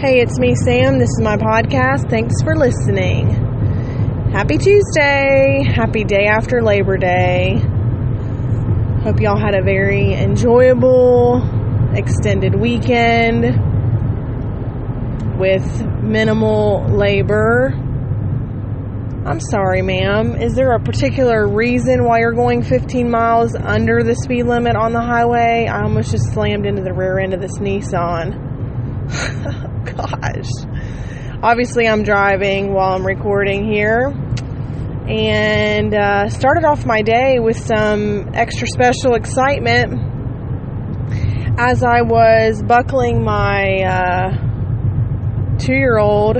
Hey, it's me, Sam. This is my podcast. Thanks for listening. Happy Tuesday. Happy day after Labor Day. Hope y'all had a very enjoyable extended weekend with minimal labor. I'm sorry, ma'am. Is there a particular reason why you're going 15 miles under the speed limit on the highway? I almost just slammed into the rear end of this Nissan. Gosh. Obviously, I'm driving while I'm recording here. And uh, started off my day with some extra special excitement as I was buckling my uh, two year old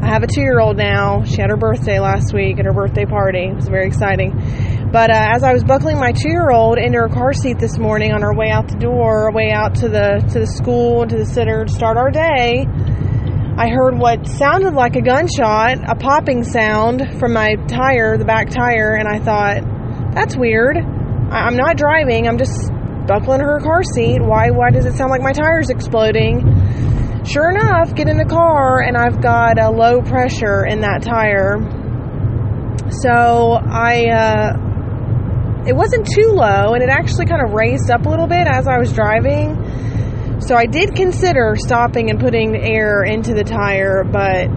I have a two year old now. She had her birthday last week at her birthday party. It was very exciting. But uh, as I was buckling my two year old into her car seat this morning on our way out the door, our way out to the to the school and to the sitter to start our day, I heard what sounded like a gunshot, a popping sound from my tire, the back tire, and I thought, that's weird. I- I'm not driving. I'm just buckling her car seat. Why? Why does it sound like my tire's exploding? Sure enough, get in the car and I've got a low pressure in that tire. So I, uh, it wasn't too low and it actually kind of raised up a little bit as I was driving. So I did consider stopping and putting air into the tire, but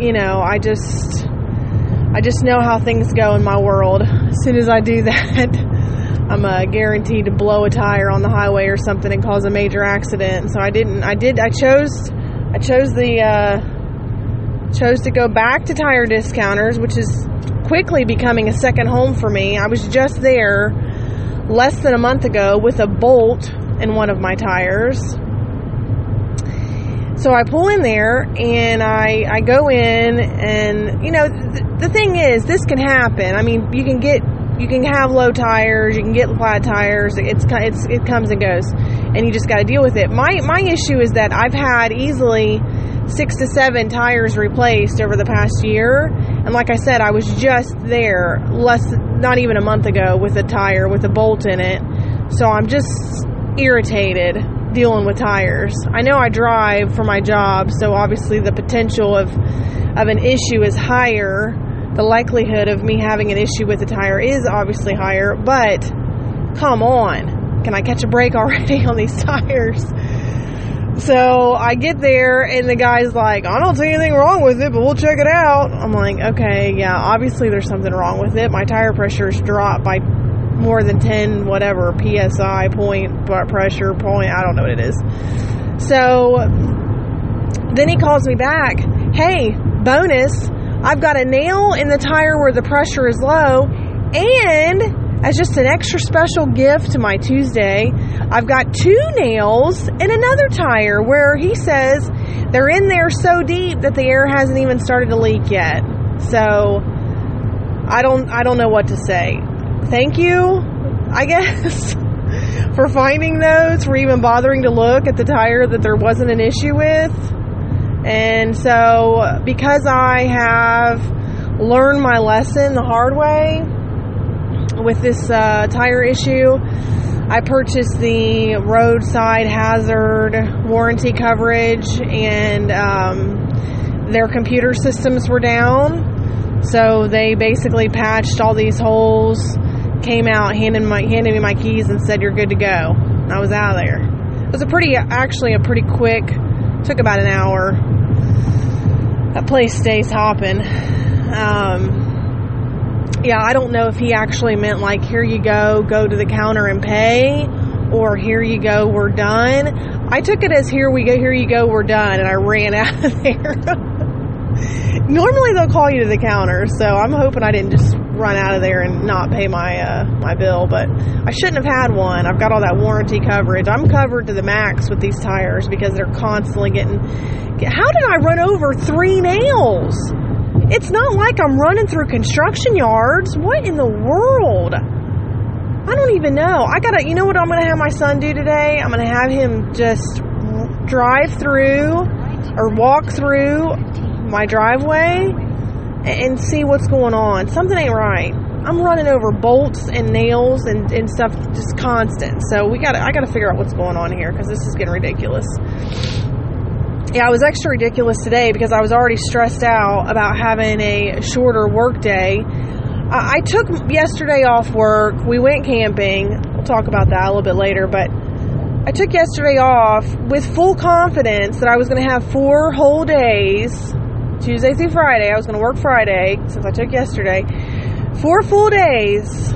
you know, I just, I just know how things go in my world. As soon as I do that, I'm uh, guaranteed to blow a tire on the highway or something and cause a major accident. So I didn't. I did. I chose. I chose the. Uh, chose to go back to tire discounters, which is quickly becoming a second home for me. I was just there less than a month ago with a bolt in one of my tires. So I pull in there and I, I go in and you know th- the thing is this can happen. I mean you can get you can have low tires, you can get flat tires. It's it's it comes and goes, and you just got to deal with it. My my issue is that I've had easily six to seven tires replaced over the past year, and like I said, I was just there less not even a month ago with a tire with a bolt in it, so I'm just irritated dealing with tires. I know I drive for my job, so obviously the potential of of an issue is higher the likelihood of me having an issue with the tire is obviously higher, but come on. Can I catch a break already on these tires? So I get there and the guy's like, I don't see anything wrong with it, but we'll check it out. I'm like, okay, yeah, obviously there's something wrong with it. My tire pressure's dropped by more than 10 whatever psi point pressure point, I don't know what it is. So then he calls me back, "Hey, bonus, I've got a nail in the tire where the pressure is low, and as just an extra special gift to my Tuesday, I've got two nails in another tire where he says they're in there so deep that the air hasn't even started to leak yet. So I don't I don't know what to say. Thank you, I guess, for finding those, for even bothering to look at the tire that there wasn't an issue with. And so, because I have learned my lesson the hard way with this uh, tire issue, I purchased the roadside hazard warranty coverage, and um, their computer systems were down. So they basically patched all these holes, came out, handed my handed me my keys, and said, "You're good to go." I was out of there. It was a pretty, actually, a pretty quick. Took about an hour that place stays hopping. Um, yeah, I don't know if he actually meant like, here you go, go to the counter and pay, or here you go, we're done. I took it as here we go, here you go, we're done, and I ran out of there. Normally they'll call you to the counter, so I'm hoping I didn't just run out of there and not pay my uh, my bill. But I shouldn't have had one. I've got all that warranty coverage. I'm covered to the max with these tires because they're constantly getting. How did I run over three nails? It's not like I'm running through construction yards. What in the world? I don't even know. I gotta. You know what I'm gonna have my son do today? I'm gonna have him just drive through or walk through my driveway and see what's going on. Something ain't right. I'm running over bolts and nails and, and stuff just constant. So we got I got to figure out what's going on here because this is getting ridiculous. Yeah, I was extra ridiculous today because I was already stressed out about having a shorter work day. I, I took yesterday off work. We went camping. We'll talk about that a little bit later, but I took yesterday off with full confidence that I was going to have four whole days, Tuesday through Friday. I was going to work Friday since I took yesterday. Four full days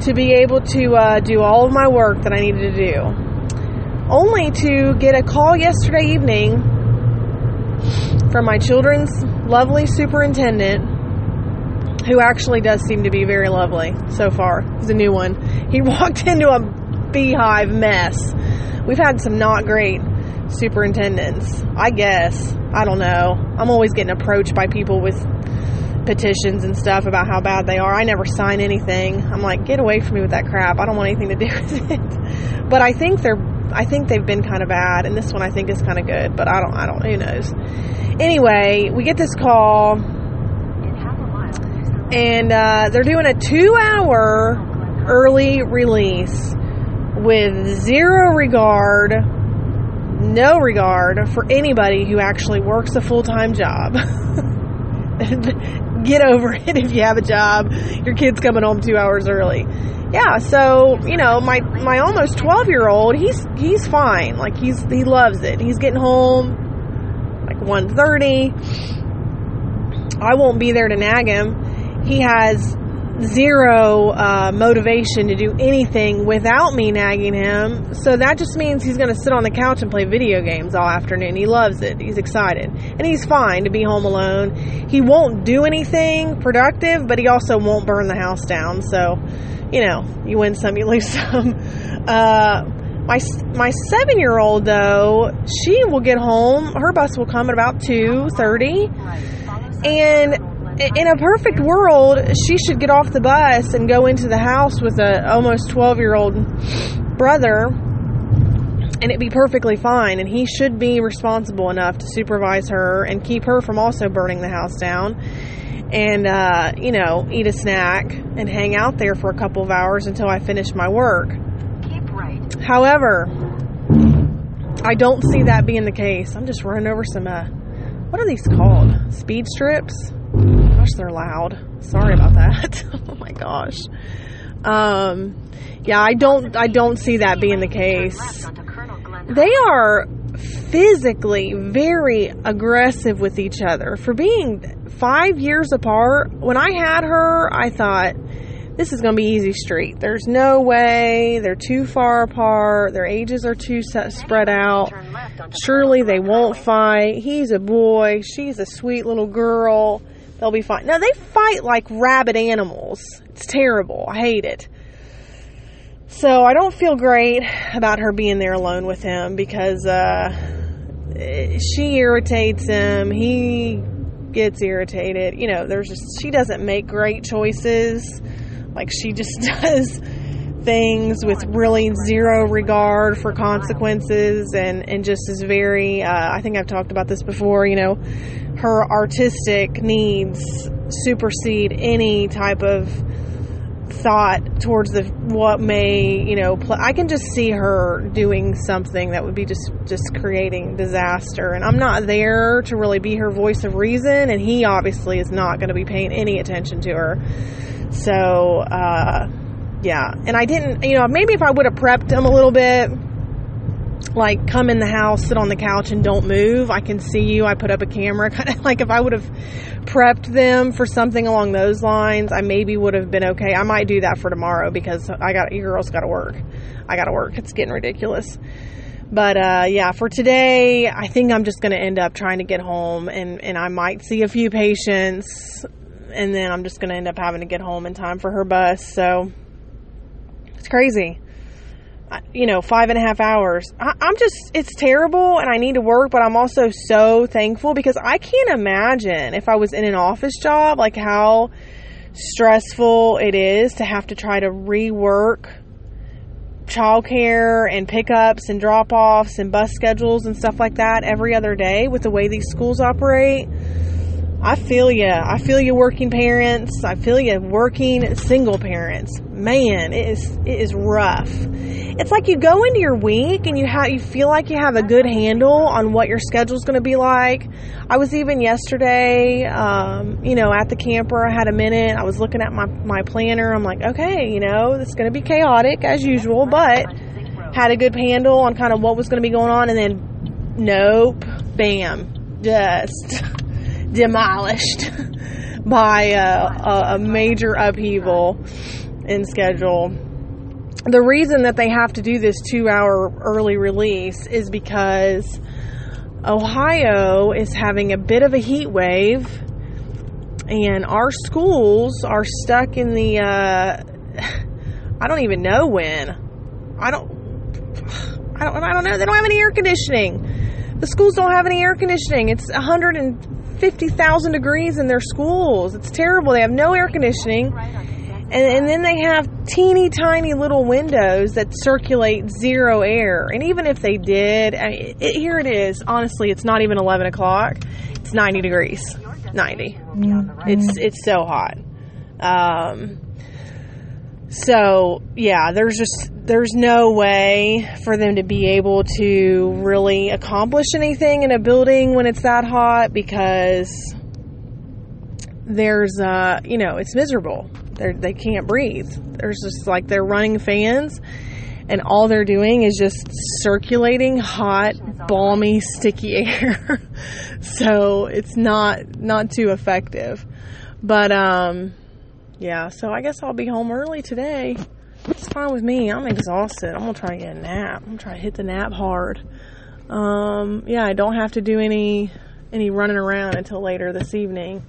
to be able to uh, do all of my work that I needed to do. Only to get a call yesterday evening from my children's lovely superintendent, who actually does seem to be very lovely so far. He's a new one. He walked into a beehive mess. We've had some not great superintendents, I guess. I don't know. I'm always getting approached by people with petitions and stuff about how bad they are. I never sign anything. I'm like, get away from me with that crap. I don't want anything to do with it. But I think they're I think they've been kind of bad, and this one I think is kind of good, but I don't, I don't, who knows. Anyway, we get this call, and uh, they're doing a two-hour early release with zero regard, no regard for anybody who actually works a full-time job. Get over it if you have a job. Your kid's coming home two hours early yeah, so you know, my my almost twelve year old, he's he's fine. Like he's he loves it. He's getting home like one thirty. I won't be there to nag him. He has zero uh, motivation to do anything without me nagging him. So that just means he's going to sit on the couch and play video games all afternoon. He loves it. He's excited. And he's fine to be home alone. He won't do anything productive, but he also won't burn the house down. So you know, you win some, you lose some. Uh, my my seven year old though, she will get home. Her bus will come at about two thirty, and in a perfect world, she should get off the bus and go into the house with a almost twelve year old brother, and it'd be perfectly fine. And he should be responsible enough to supervise her and keep her from also burning the house down and uh, you know eat a snack and hang out there for a couple of hours until I finish my work. Keep right. However, I don't see that being the case. I'm just running over some uh, what are these called? Speed strips. Gosh, they're loud. Sorry about that. oh my gosh. Um, yeah, I don't I don't see that being the case. They are physically very aggressive with each other. For being five years apart, when I had her, I thought, this is going to be easy street. There's no way. They're too far apart. Their ages are too spread out. Surely they won't fight. He's a boy. She's a sweet little girl. They'll be fine. Now, they fight like rabid animals. It's terrible. I hate it. So I don't feel great about her being there alone with him because uh, she irritates him. He gets irritated. You know, there's just she doesn't make great choices. Like she just does things with really zero regard for consequences and and just is very uh, I think I've talked about this before, you know, her artistic needs supersede any type of thought towards the what may you know pl- I can just see her doing something that would be just just creating disaster. And I'm not there to really be her voice of reason and he obviously is not going to be paying any attention to her. So uh yeah and I didn't you know maybe if I would have prepped him a little bit like come in the house, sit on the couch, and don't move. I can see you. I put up a camera. Kind of like if I would have prepped them for something along those lines, I maybe would have been okay. I might do that for tomorrow because I got you girls got to work. I got to work. It's getting ridiculous. But uh, yeah, for today, I think I'm just going to end up trying to get home, and and I might see a few patients, and then I'm just going to end up having to get home in time for her bus. So it's crazy you know, five and a half hours. I, am just, it's terrible and I need to work, but I'm also so thankful because I can't imagine if I was in an office job, like how stressful it is to have to try to rework childcare and pickups and drop offs and bus schedules and stuff like that every other day with the way these schools operate. I feel you. I feel you working parents. I feel you working single parents. Man, it is it is rough. It's like you go into your week and you have you feel like you have a good handle on what your schedule's going to be like. I was even yesterday, um, you know, at the camper. I had a minute. I was looking at my my planner. I'm like, okay, you know, it's going to be chaotic as usual, but had a good handle on kind of what was going to be going on, and then nope, bam, just demolished by a, a major upheaval in schedule. The reason that they have to do this two hour early release is because Ohio is having a bit of a heat wave, and our schools are stuck in the, uh, I don't even know when. I don't, I don't, I don't know. They don't have any air conditioning. The schools don't have any air conditioning. It's 100 and 50,000 degrees in their schools. It's terrible. They have no air conditioning. And, and then they have teeny tiny little windows that circulate zero air. And even if they did, I mean, it, here it is. Honestly, it's not even 11 o'clock. It's 90 degrees. 90. Mm-hmm. It's, it's so hot. Um, so yeah, there's just there's no way for them to be able to really accomplish anything in a building when it's that hot because there's uh you know it's miserable. They they can't breathe. There's just like they're running fans and all they're doing is just circulating hot, balmy, sticky air. so it's not not too effective. But um yeah, so I guess I'll be home early today. It's fine with me. I'm exhausted. I'm gonna try to get a nap. I'm gonna try to hit the nap hard. Um, yeah, I don't have to do any any running around until later this evening.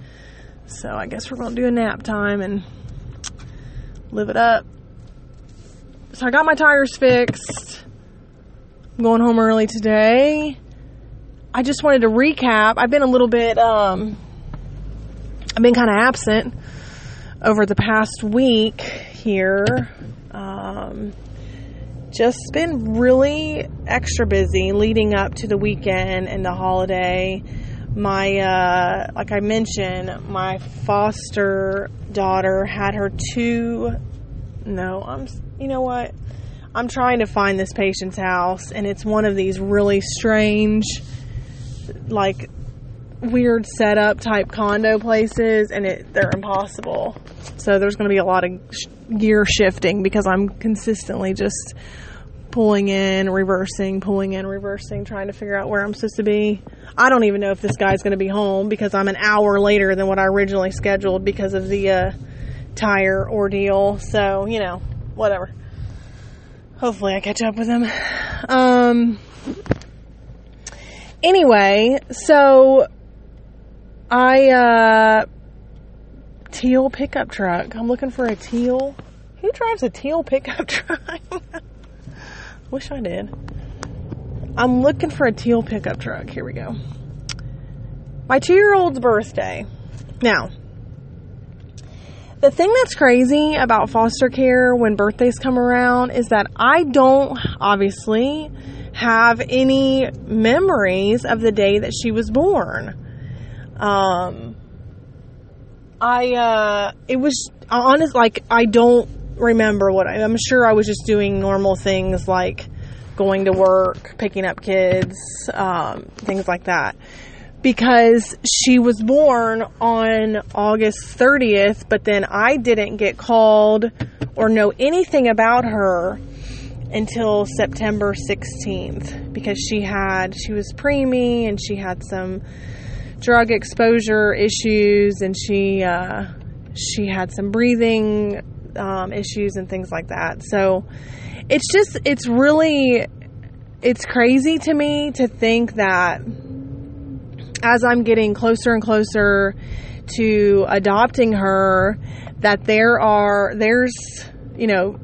So I guess we're gonna do a nap time and live it up. So I got my tires fixed. I'm going home early today. I just wanted to recap. I've been a little bit um I've been kind of absent over the past week here. Um, just been really extra busy leading up to the weekend and the holiday. My, uh, like I mentioned, my foster daughter had her two. No, I'm, you know what? I'm trying to find this patient's house, and it's one of these really strange, like weird setup type condo places and it they're impossible. So there's going to be a lot of sh- gear shifting because I'm consistently just pulling in, reversing, pulling in, reversing, trying to figure out where I'm supposed to be. I don't even know if this guy's going to be home because I'm an hour later than what I originally scheduled because of the uh, tire ordeal. So, you know, whatever. Hopefully I catch up with him. Um anyway, so I, uh, teal pickup truck. I'm looking for a teal. Who drives a teal pickup truck? Wish I did. I'm looking for a teal pickup truck. Here we go. My two year old's birthday. Now, the thing that's crazy about foster care when birthdays come around is that I don't obviously have any memories of the day that she was born. Um, I, uh, it was honest, like, I don't remember what I, I'm sure I was just doing normal things like going to work, picking up kids, um, things like that. Because she was born on August 30th, but then I didn't get called or know anything about her until September 16th because she had, she was preemie and she had some drug exposure issues, and she uh, she had some breathing um, issues and things like that. So it's just it's really it's crazy to me to think that as I'm getting closer and closer to adopting her, that there are there's you know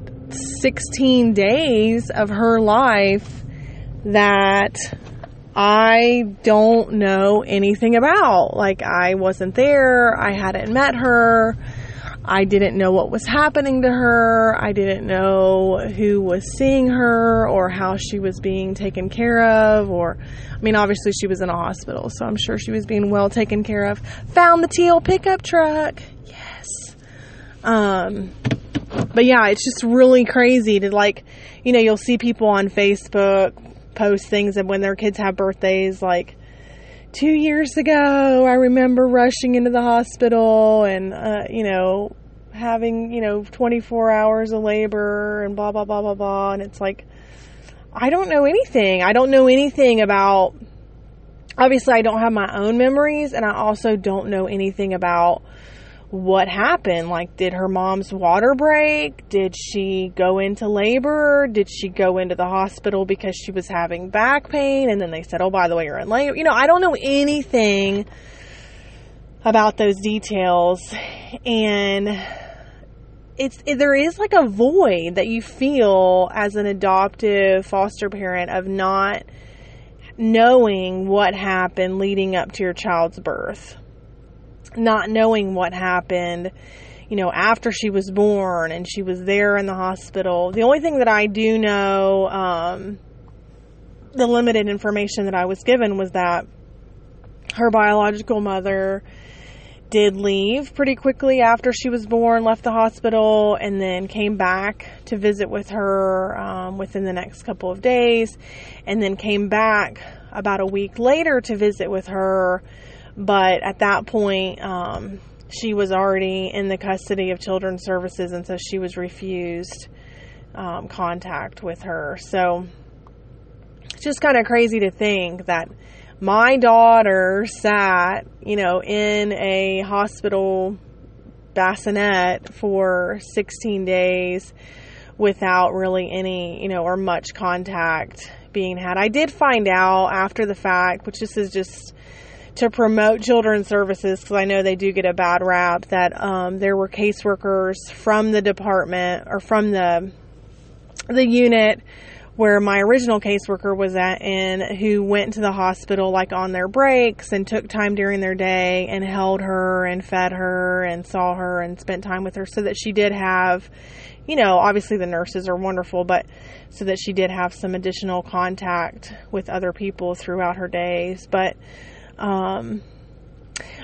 16 days of her life that I don't know anything about. Like, I wasn't there, I hadn't met her, I didn't know what was happening to her. I didn't know who was seeing her or how she was being taken care of. Or, I mean, obviously she was in a hospital, so I'm sure she was being well taken care of. Found the teal pickup truck. Yes. Um, but yeah, it's just really crazy to like, you know, you'll see people on Facebook post things and when their kids have birthdays, like, two years ago, I remember rushing into the hospital and, uh, you know, having, you know, 24 hours of labor and blah, blah, blah, blah, blah. And it's like, I don't know anything. I don't know anything about, obviously, I don't have my own memories, and I also don't know anything about what happened. Like, did her mom's water break? Did she go into labor? Did she go into the hospital because she was having back pain? And then they said, oh, by the way, you're in labor. You know, I don't know anything about those details. And it's it, there is like a void that you feel as an adoptive foster parent of not knowing what happened leading up to your child's birth not knowing what happened, you know, after she was born and she was there in the hospital. The only thing that I do know, um, the limited information that I was given was that her biological mother did leave pretty quickly after she was born, left the hospital, and then came back to visit with her um, within the next couple of days, and then came back about a week later to visit with her but at that point, um, she was already in the custody of Children's Services, and so she was refused um, contact with her. So it's just kind of crazy to think that my daughter sat, you know, in a hospital bassinet for 16 days without really any, you know, or much contact being had. I did find out after the fact, which this is just to promote children's services because I know they do get a bad rap that um, there were caseworkers from the department or from the the unit where my original caseworker was at and who went to the hospital like on their breaks and took time during their day and held her and fed her and saw her and spent time with her so that she did have you know obviously the nurses are wonderful but so that she did have some additional contact with other people throughout her days. But um,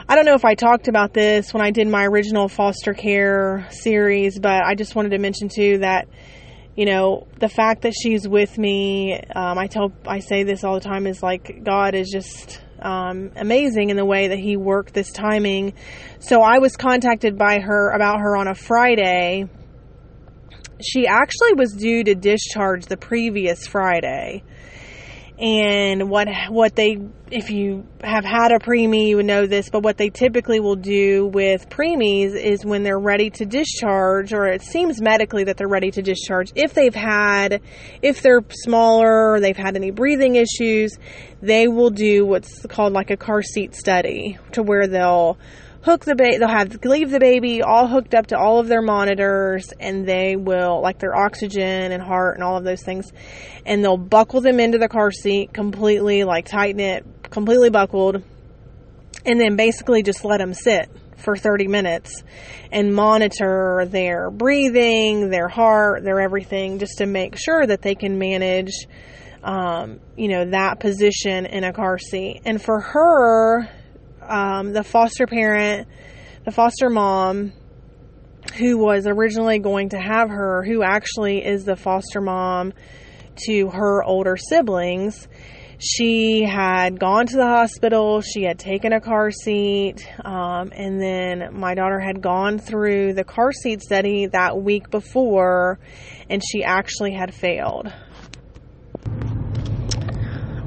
I don't know if I talked about this when I did my original foster care series, but I just wanted to mention too that you know the fact that she's with me. Um, I tell I say this all the time is like God is just um, amazing in the way that He worked this timing. So I was contacted by her about her on a Friday. She actually was due to discharge the previous Friday and what what they if you have had a preemie you would know this but what they typically will do with preemies is when they're ready to discharge or it seems medically that they're ready to discharge if they've had if they're smaller or they've had any breathing issues they will do what's called like a car seat study to where they'll hook the baby, they'll have leave the baby all hooked up to all of their monitors and they will like their oxygen and heart and all of those things and they'll buckle them into the car seat completely like tighten it completely buckled and then basically just let them sit for 30 minutes and monitor their breathing, their heart, their everything just to make sure that they can manage um, you know that position in a car seat. And for her um, the foster parent, the foster mom, who was originally going to have her, who actually is the foster mom to her older siblings. She had gone to the hospital, she had taken a car seat, um, and then my daughter had gone through the car seat study that week before, and she actually had failed.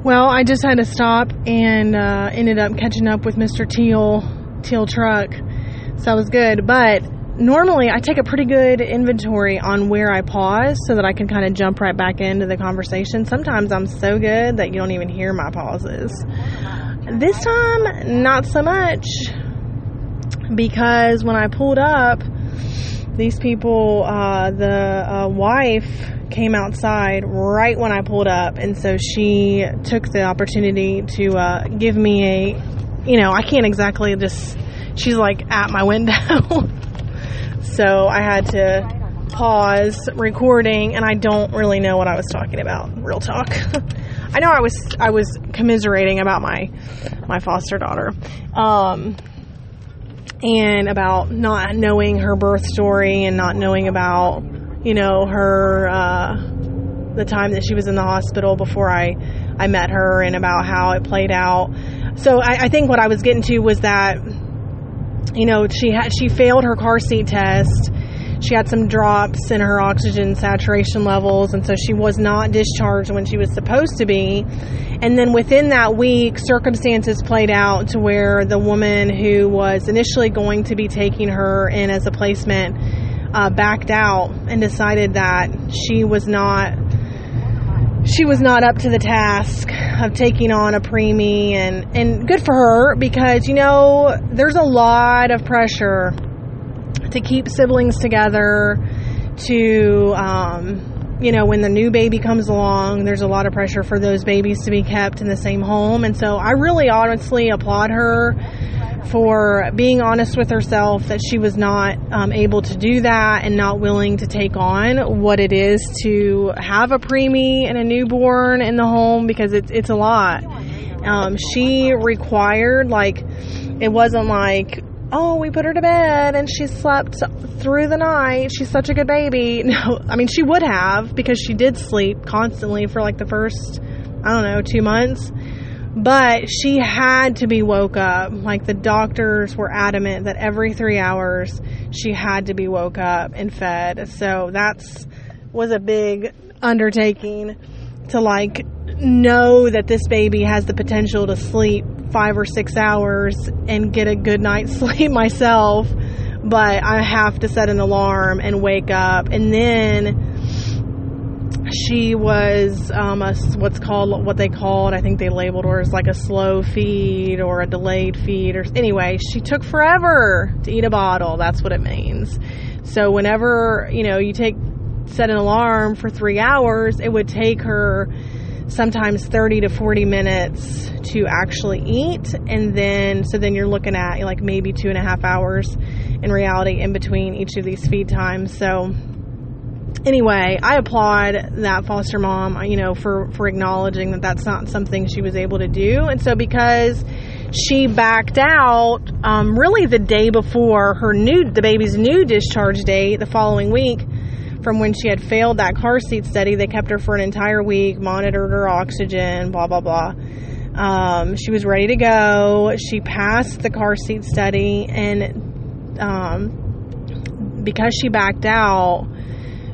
Well, I just had to stop and uh, ended up catching up with Mr. Teal Teal Truck, so that was good. But normally, I take a pretty good inventory on where I pause so that I can kind of jump right back into the conversation. Sometimes I'm so good that you don't even hear my pauses. This time, not so much because when I pulled up, these people, uh, the uh, wife came outside right when I pulled up, and so she took the opportunity to uh, give me a, you know, I can't exactly just, she's like at my window. So I had to pause recording and I don't really know what I was talking about. Real talk. I know I was I was commiserating about my my foster daughter. Um and about not knowing her birth story and not knowing about, you know, her uh the time that she was in the hospital before I I met her and about how it played out. So I, I think what I was getting to was that you know she had she failed her car seat test. She had some drops in her oxygen saturation levels, and so she was not discharged when she was supposed to be. And then within that week, circumstances played out to where the woman who was initially going to be taking her in as a placement uh, backed out and decided that she was not she was not up to the task of taking on a preemie and and good for her because you know there's a lot of pressure to keep siblings together to um, you know when the new baby comes along there's a lot of pressure for those babies to be kept in the same home. And so I really honestly applaud her for being honest with herself that she was not um, able to do that and not willing to take on what it is to have a preemie and a newborn in the home because it's it's a lot. Um, she required like it wasn't like oh we put her to bed and she slept through the night. She's such a good baby. No i mean she would have because she did sleep constantly for like the first i don't know two months but she had to be woke up. Like the doctors were adamant that every three hours she had to be woke up and fed. So that's was a big undertaking to like know that this baby has the potential to sleep five or six hours and get a good night's sleep myself. But I have to set an alarm and wake up and then she was um, a, what's called what they called I think they labeled her as like a slow feed or a delayed feed or anyway she took forever to eat a bottle that's what it means. So whenever you know you take set an alarm for three hours it would take her sometimes 30 to 40 minutes to actually eat and then so then you're looking at like maybe two and a half hours in reality in between each of these feed times. So anyway, I applaud that foster mom, you know, for, for acknowledging that that's not something she was able to do. And so because she backed out, um, really the day before her new, the baby's new discharge date, the following week, from when she had failed that car seat study, they kept her for an entire week, monitored her oxygen, blah, blah, blah. Um, she was ready to go. She passed the car seat study, and um, because she backed out,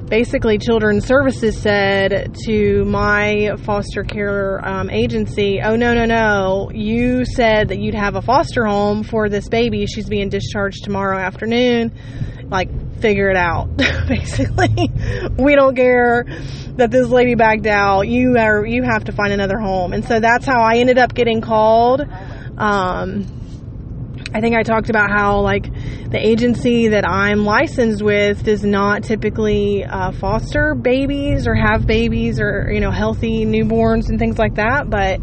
basically children's services said to my foster care um, agency oh no no no. You said that you'd have a foster home for this baby. She's being discharged tomorrow afternoon. Like figure it out. Basically we don't care that this lady backed out. You are you have to find another home. And so that's how i ended up getting called. Um, I think I talked about how like the agency that I'm licensed with does not typically uh, foster babies or have babies or you know healthy newborns and things like that, but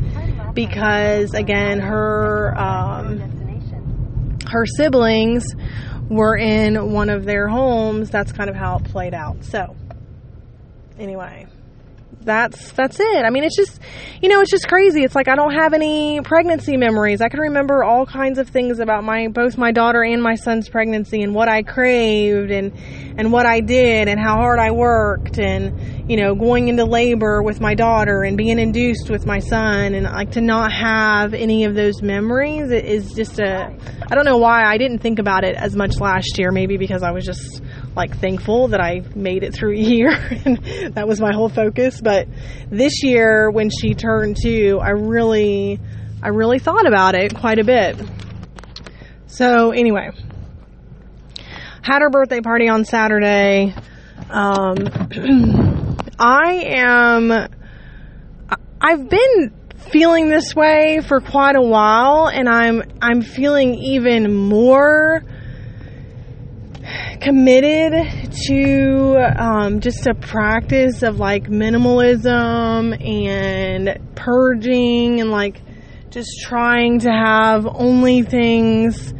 because again her um, her siblings were in one of their homes, that's kind of how it played out. So anyway that's that's it. I mean, it's just you know, it's just crazy. It's like I don't have any pregnancy memories. I can remember all kinds of things about my both my daughter and my son's pregnancy and what I craved and and what I did and how hard I worked and you know, going into labor with my daughter and being induced with my son and like to not have any of those memories is just a I don't know why I didn't think about it as much last year, maybe because I was just like thankful that I made it through a year and that was my whole focus. But this year when she turned two, I really, I really thought about it quite a bit. So anyway, had her birthday party on Saturday. Um, I am, I've been feeling this way for quite a while and I'm, I'm feeling even more committed to um, just a practice of like minimalism and purging and like just trying to have only things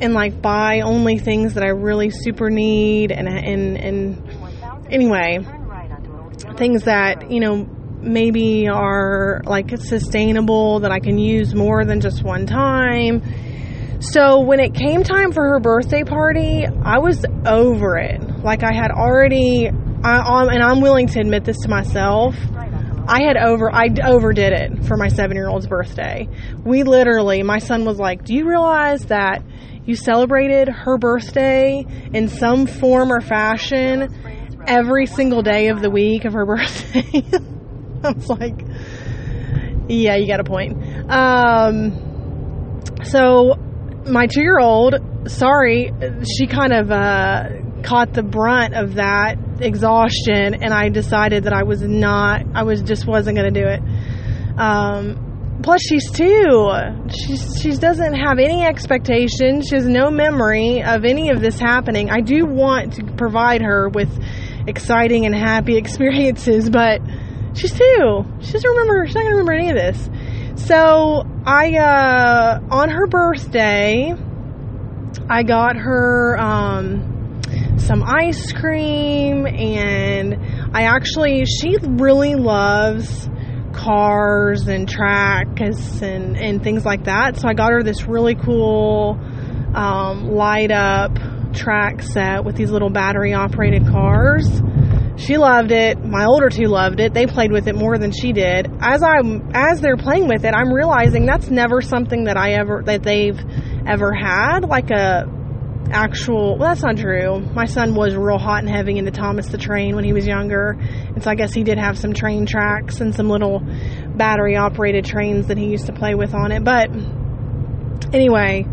and like buy only things that I really super need and and and anyway, things that, you know, maybe are like sustainable that I can use more than just one time. So when it came time for her birthday party, I was over it. Like I had already, I, and I'm willing to admit this to myself. I had over, I overdid it for my seven year old's birthday. We literally, my son was like, "Do you realize that you celebrated her birthday in some form or fashion every single day of the week of her birthday?" I was like, "Yeah, you got a point." Um, so my two year old, sorry, she kind of uh, caught the brunt of that exhaustion, and I decided that I was not, I was just wasn't going to do it. Um, plus, she's two. She she doesn't have any expectation. She has no memory of any of this happening. I do want to provide her with exciting and happy experiences, but she's two. She doesn't remember. She's not going to remember any of this. So I, uh, on her birthday, I got her, um, some ice cream and I actually, she really loves cars and tracks and, and things like that. So I got her this really cool, um, light up track set with these little battery operated cars she loved it. My older two loved it. They played with it more than she did. As I'm as they're playing with it, I'm realizing that's never something that I ever that they've ever had like a actual well that's not true my son was real hot and heavy into thomas the train when he was younger and so i guess he did have some train tracks and some little battery operated trains that he used to play with on it but anyway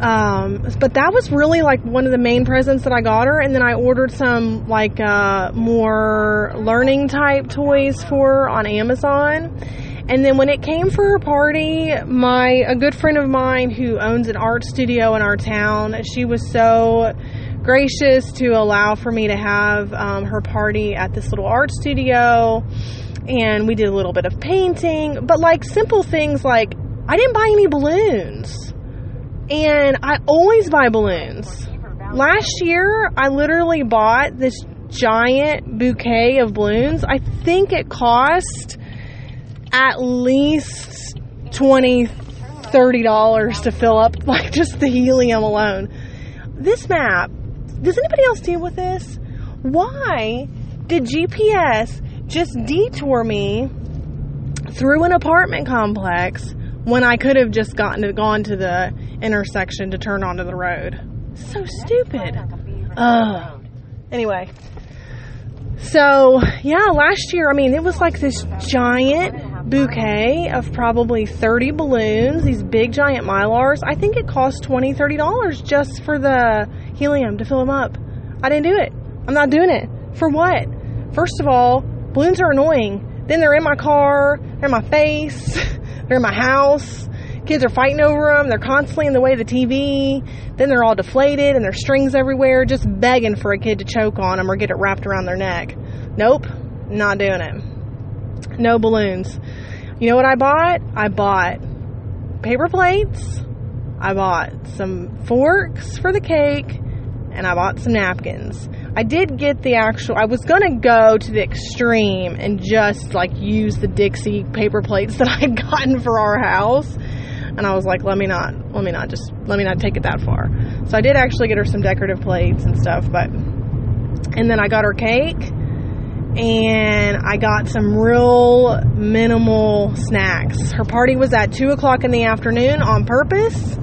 um, but that was really like one of the main presents that I got her. And then I ordered some like uh, more learning type toys for her on Amazon. And then when it came for her party, my a good friend of mine who owns an art studio in our town, she was so gracious to allow for me to have um, her party at this little art studio. And we did a little bit of painting, but like simple things like I didn't buy any balloons and I always buy balloons. Last year, I literally bought this giant bouquet of balloons. I think it cost at least 20 $30 to fill up like just the helium alone. This map, does anybody else deal with this? Why did GPS just detour me through an apartment complex when I could have just gotten to, gone to the intersection to turn onto the road. So stupid. Ugh. Anyway. So, yeah, last year, I mean, it was like this giant bouquet of probably 30 balloons, these big giant mylars. I think it cost $20, $30 just for the helium to fill them up. I didn't do it. I'm not doing it. For what? First of all, balloons are annoying. Then they're in my car, they're in my face. They're in my house. Kids are fighting over them. They're constantly in the way of the TV. Then they're all deflated and there's strings everywhere, just begging for a kid to choke on them or get it wrapped around their neck. Nope, not doing it. No balloons. You know what I bought? I bought paper plates. I bought some forks for the cake and I bought some napkins. I did get the actual, I was to go to the extreme and just like use the Dixie paper plates that I'd gotten for our house. And I was like, let me not, let me not just, let me not take it that far. So I did actually get her some decorative plates and stuff, but, and then I got her cake and I got some real minimal snacks. Her party was at 2 o'clock in the afternoon on purpose.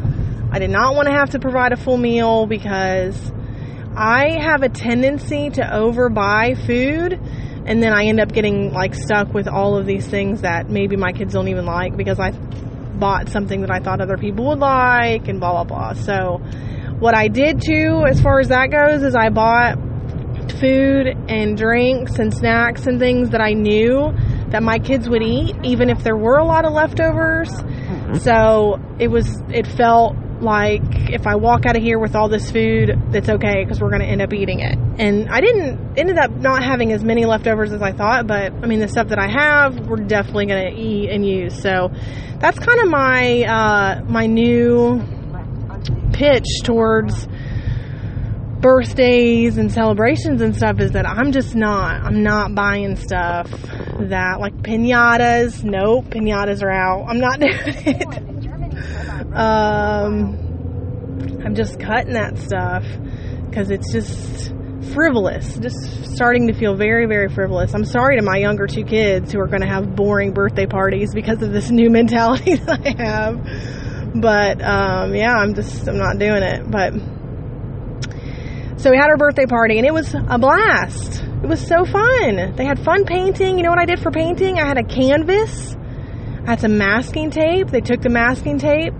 I did not want to have to provide a full meal because I have a tendency to overbuy food and then I end up getting like stuck with all of these things that maybe my kids don't even like because I bought something that I thought other people would like and blah blah blah. So what I did too as far as that goes is I bought food and drinks and snacks and things that I knew that my kids would eat even if there were a lot of leftovers. Mm-hmm. So it was it felt like if I walk out of here with all this food, that's okay because we're going to end up eating it. And I didn't ended up not having as many leftovers as I thought, but I mean the stuff that I have, we're definitely going to eat and use. So that's kind of my uh, my new pitch towards birthdays and celebrations and stuff is that I'm just not. I'm not buying stuff that like pinatas. Nope, pinatas are out. I'm not doing it. Um, I'm just cutting that stuff because it's just frivolous. Just starting to feel very, very frivolous. I'm sorry to my younger two kids who are going to have boring birthday parties because of this new mentality that I have. But um, yeah, I'm just I'm not doing it. But so we had our birthday party and it was a blast. It was so fun. They had fun painting. You know what I did for painting? I had a canvas. Had some masking tape. They took the masking tape.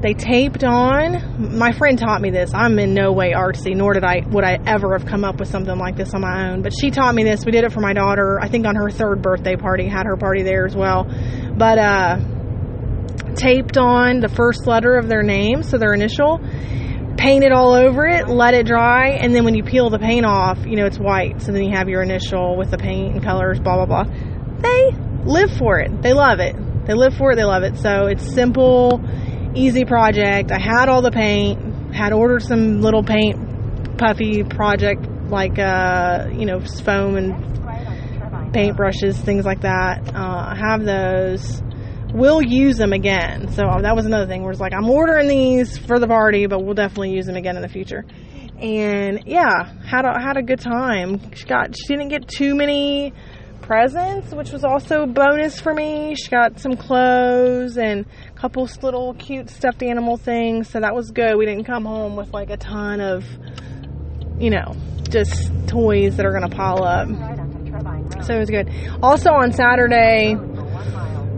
They taped on. My friend taught me this. I'm in no way artsy, nor did I would I ever have come up with something like this on my own. But she taught me this. We did it for my daughter. I think on her third birthday party. Had her party there as well. But uh, taped on the first letter of their name, so their initial paint it all over it, let it dry, and then when you peel the paint off, you know, it's white. So then you have your initial with the paint and colors, blah, blah, blah. They live for it. They love it. They live for it. They love it. So it's simple, easy project. I had all the paint, had ordered some little paint puffy project like, uh, you know, foam and paint brushes, things like that. Uh, I have those we'll use them again. So that was another thing where it's like, I'm ordering these for the party, but we'll definitely use them again in the future. And yeah, had a, had a good time. She got, she didn't get too many presents, which was also a bonus for me. She got some clothes and a couple little cute stuffed animal things. So that was good. We didn't come home with like a ton of, you know, just toys that are going to pile up. So it was good. Also on Saturday,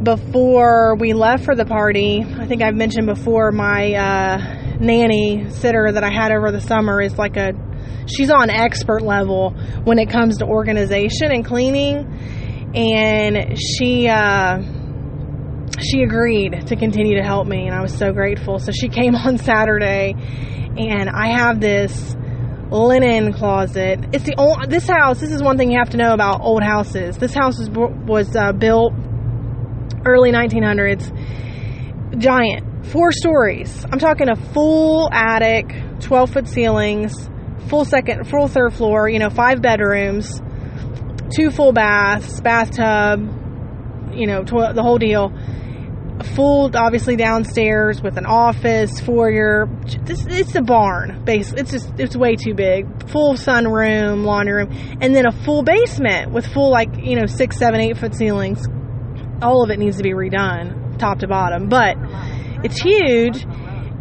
before we left for the party, I think I've mentioned before my uh, nanny sitter that I had over the summer is like a she's on expert level when it comes to organization and cleaning, and she uh, she agreed to continue to help me, and I was so grateful. So she came on Saturday, and I have this linen closet. It's the old this house. This is one thing you have to know about old houses. This house was was uh, built early 1900s. Giant. Four stories. I'm talking a full attic, 12 foot ceilings, full second, full third floor, you know, five bedrooms, two full baths, bathtub, you know, to- the whole deal. Full, obviously downstairs with an office, foyer. This, it's a barn. basically. It's just it's way too big. Full sunroom, laundry room, and then a full basement with full like you know six, seven, eight foot ceilings all of it needs to be redone, top to bottom. But it's huge.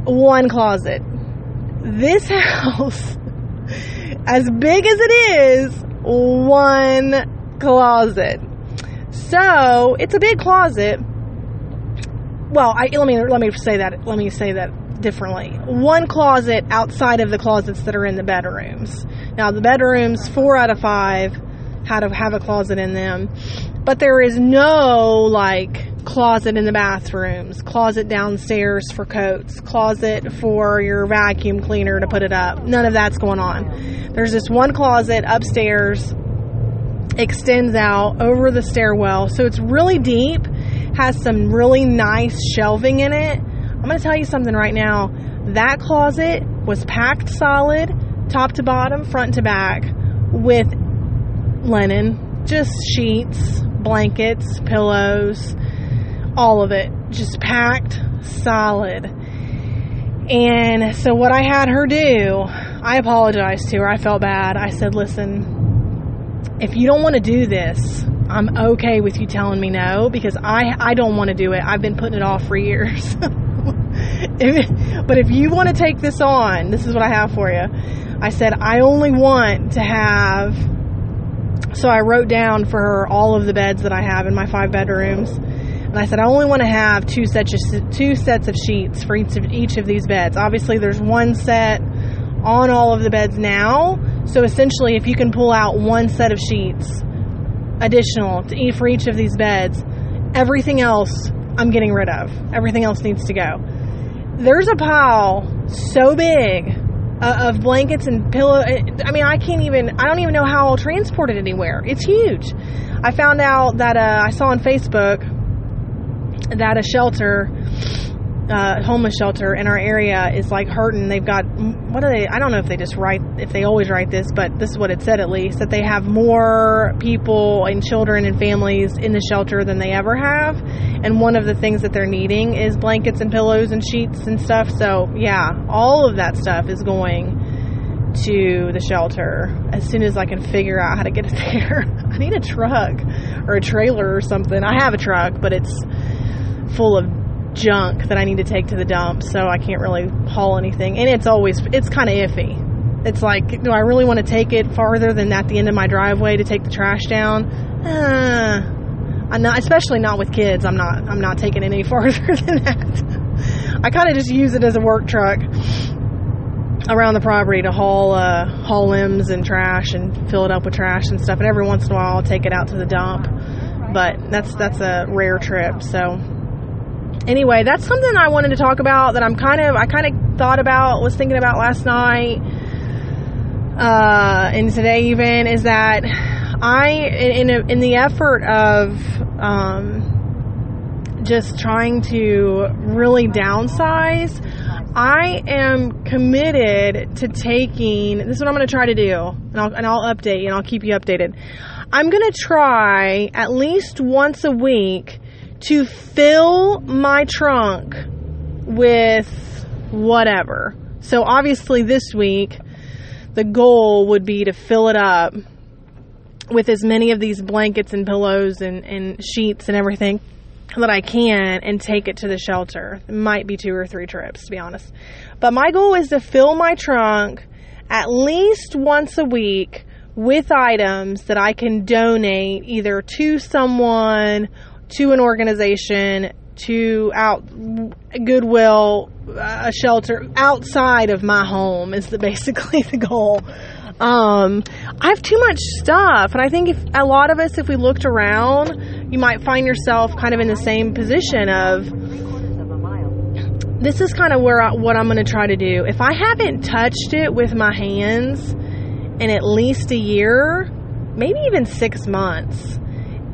One closet. This house, as big as it is, one closet. So it's a big closet. Well, I, let me let me say that. Let me say that differently. One closet outside of the closets that are in the bedrooms. Now the bedrooms, four out of five, had to have a closet in them but there is no like closet in the bathrooms, closet downstairs for coats, closet for your vacuum cleaner to put it up. None of that's going on. There's this one closet upstairs, extends out over the stairwell, so it's really deep, has some really nice shelving in it. I'm going to tell you something right now. That closet was packed solid, top to bottom, front to back, with linen, just sheets, blankets, pillows, all of it, just packed solid. And so, what I had her do, I apologized to her. I felt bad. I said, Listen, if you don't want to do this, I'm okay with you telling me no because I, I don't want to do it. I've been putting it off for years. if, but if you want to take this on, this is what I have for you. I said, I only want to have so I wrote down for her all of the beds that I have in my five bedrooms. And I said, I only want to have two sets of, two sets of sheets for each of, each of these beds. Obviously, there's one set on all of the beds now. So essentially, if you can pull out one set of sheets additional to eat for each of these beds, everything else I'm getting rid of. Everything else needs to go. There's a pile so big uh, of blankets and pillow. I mean, I can't even. I don't even know how I'll transport it anywhere. It's huge. I found out that uh, I saw on Facebook that a shelter uh, homeless shelter in our area is like hurting. They've got what are they? I don't know if they just write if they always write this, but this is what it said at least that they have more people and children and families in the shelter than they ever have. And one of the things that they're needing is blankets and pillows and sheets and stuff. So yeah, all of that stuff is going to the shelter as soon as I can figure out how to get it there. I need a truck or a trailer or something. I have a truck, but it's full of junk that I need to take to the dump, so I can't really haul anything. And it's always it's kind of iffy. It's like, do I really want to take it farther than at the end of my driveway to take the trash down? Uh, I'm not, especially not with kids. I'm not. I'm not taking it any farther than that. I kind of just use it as a work truck around the property to haul uh, haul limbs and trash and fill it up with trash and stuff. And every once in a while, I'll take it out to the dump. But that's that's a rare trip. So anyway, that's something I wanted to talk about that I'm kind of I kind of thought about was thinking about last night uh, and today even is that I in a, in the effort of um, just trying to really downsize. I am committed to taking. This is what I'm going to try to do, and I'll, and I'll update you, and I'll keep you updated. I'm going to try at least once a week to fill my trunk with whatever. So obviously this week, the goal would be to fill it up with as many of these blankets and pillows and, and sheets and everything that I can and take it to the shelter. It might be two or three trips, to be honest. But my goal is to fill my trunk at least once a week with items that I can donate either to someone to an organization, to out Goodwill, a shelter outside of my home is the, basically the goal. Um, I have too much stuff, and I think if a lot of us, if we looked around, you might find yourself kind of in the same position of this is kind of where I, what I'm going to try to do. If I haven't touched it with my hands in at least a year, maybe even six months,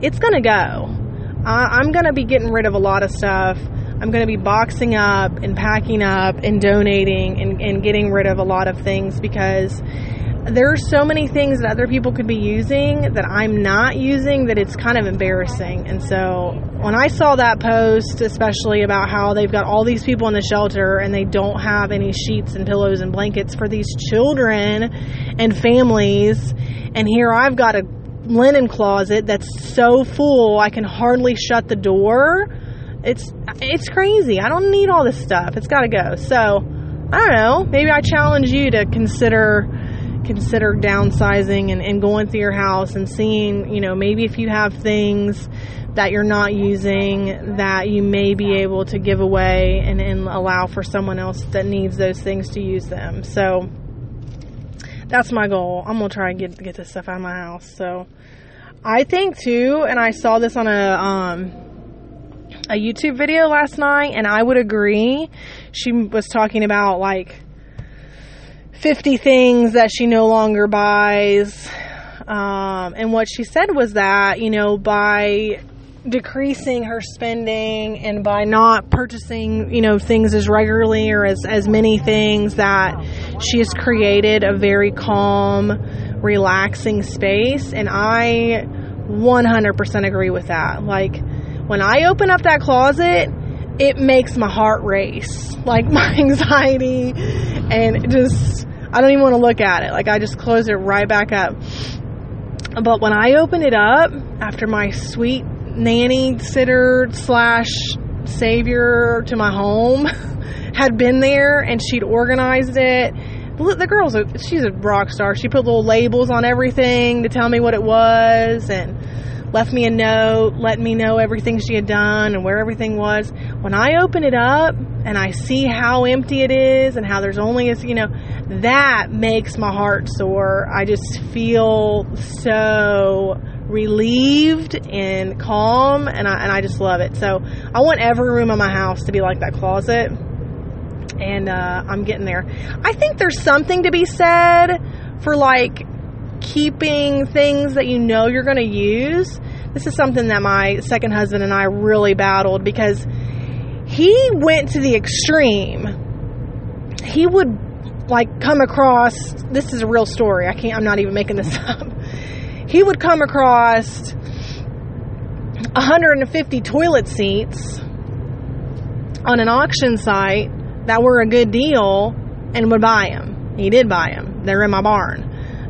it's going to go. I'm going to be getting rid of a lot of stuff. I'm going to be boxing up and packing up and donating and, and getting rid of a lot of things because there are so many things that other people could be using that I'm not using that it's kind of embarrassing. And so when I saw that post, especially about how they've got all these people in the shelter and they don't have any sheets and pillows and blankets for these children and families, and here I've got a linen closet that's so full I can hardly shut the door. It's it's crazy. I don't need all this stuff. It's got to go. So, I don't know. Maybe I challenge you to consider consider downsizing and, and going through your house and seeing, you know, maybe if you have things that you're not using that you may be able to give away and, and allow for someone else that needs those things to use them. So that's my goal. I'm gonna try and get get this stuff out of my house. So I think too, and I saw this on a um, a YouTube video last night, and I would agree. She was talking about like 50 things that she no longer buys. Um, and what she said was that, you know, by decreasing her spending and by not purchasing, you know, things as regularly or as, as many things that she has created a very calm, relaxing space. And I 100% agree with that. Like, when I open up that closet, it makes my heart race. Like, my anxiety and just, I don't even want to look at it. Like, I just close it right back up. But when I open it up after my sweet nanny sitter slash savior to my home had been there and she'd organized it. The girl's a, she's a rock star. She put little labels on everything to tell me what it was and left me a note, letting me know everything she had done and where everything was. When I open it up and I see how empty it is and how there's only a, you know, that makes my heart soar. I just feel so relieved and calm and I, and I just love it. So I want every room in my house to be like that closet and uh, I'm getting there. I think there's something to be said for like keeping things that you know you're going to use. This is something that my second husband and I really battled because he went to the extreme. He would like come across this is a real story. I can't I'm not even making this up. He would come across 150 toilet seats on an auction site that were a good deal and would buy them. He did buy them. They're in my barn.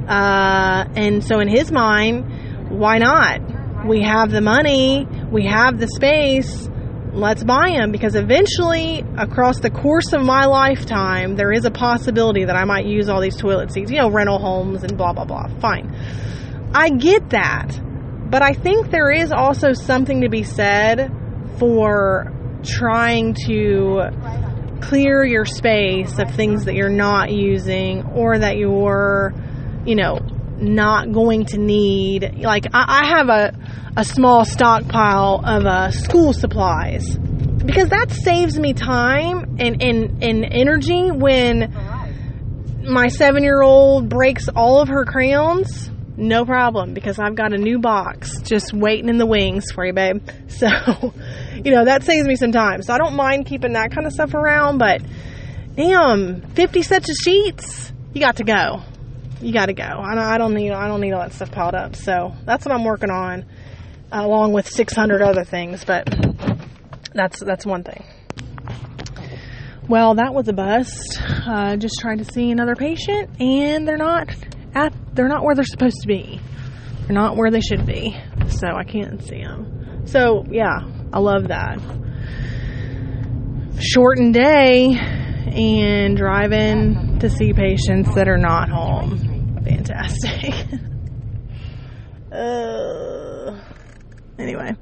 Uh, and so in his mind, why not? We have the money, we have the space, let's buy them because eventually, across the course of my lifetime, there is a possibility that I might use all these toilet seats, you know, rental homes and blah, blah, blah. Fine. I get that. But I think there is also something to be said for trying to clear your space of things that you're not using or that you're, you know, not going to need. Like, I, I have a, a small stockpile of uh, school supplies because that saves me time and, and, and energy when my seven year old breaks all of her crayons no problem because I've got a new box just waiting in the wings for you, babe. So, you know, that saves me some time. So I don't mind keeping that kind of stuff around, but damn, 50 sets of sheets, you got to go. You got to go. I don't need I don't need all that stuff piled up. So that's what I'm working on, along with 600 other things. But that's that's one thing. Well, that was a bust. Uh, just trying to see another patient, and they're not they're not where they're supposed to be. They're not where they should be. So I can't see them. So yeah, I love that. Shortened day and driving to see patients that are not home. Fantastic. uh, anyway,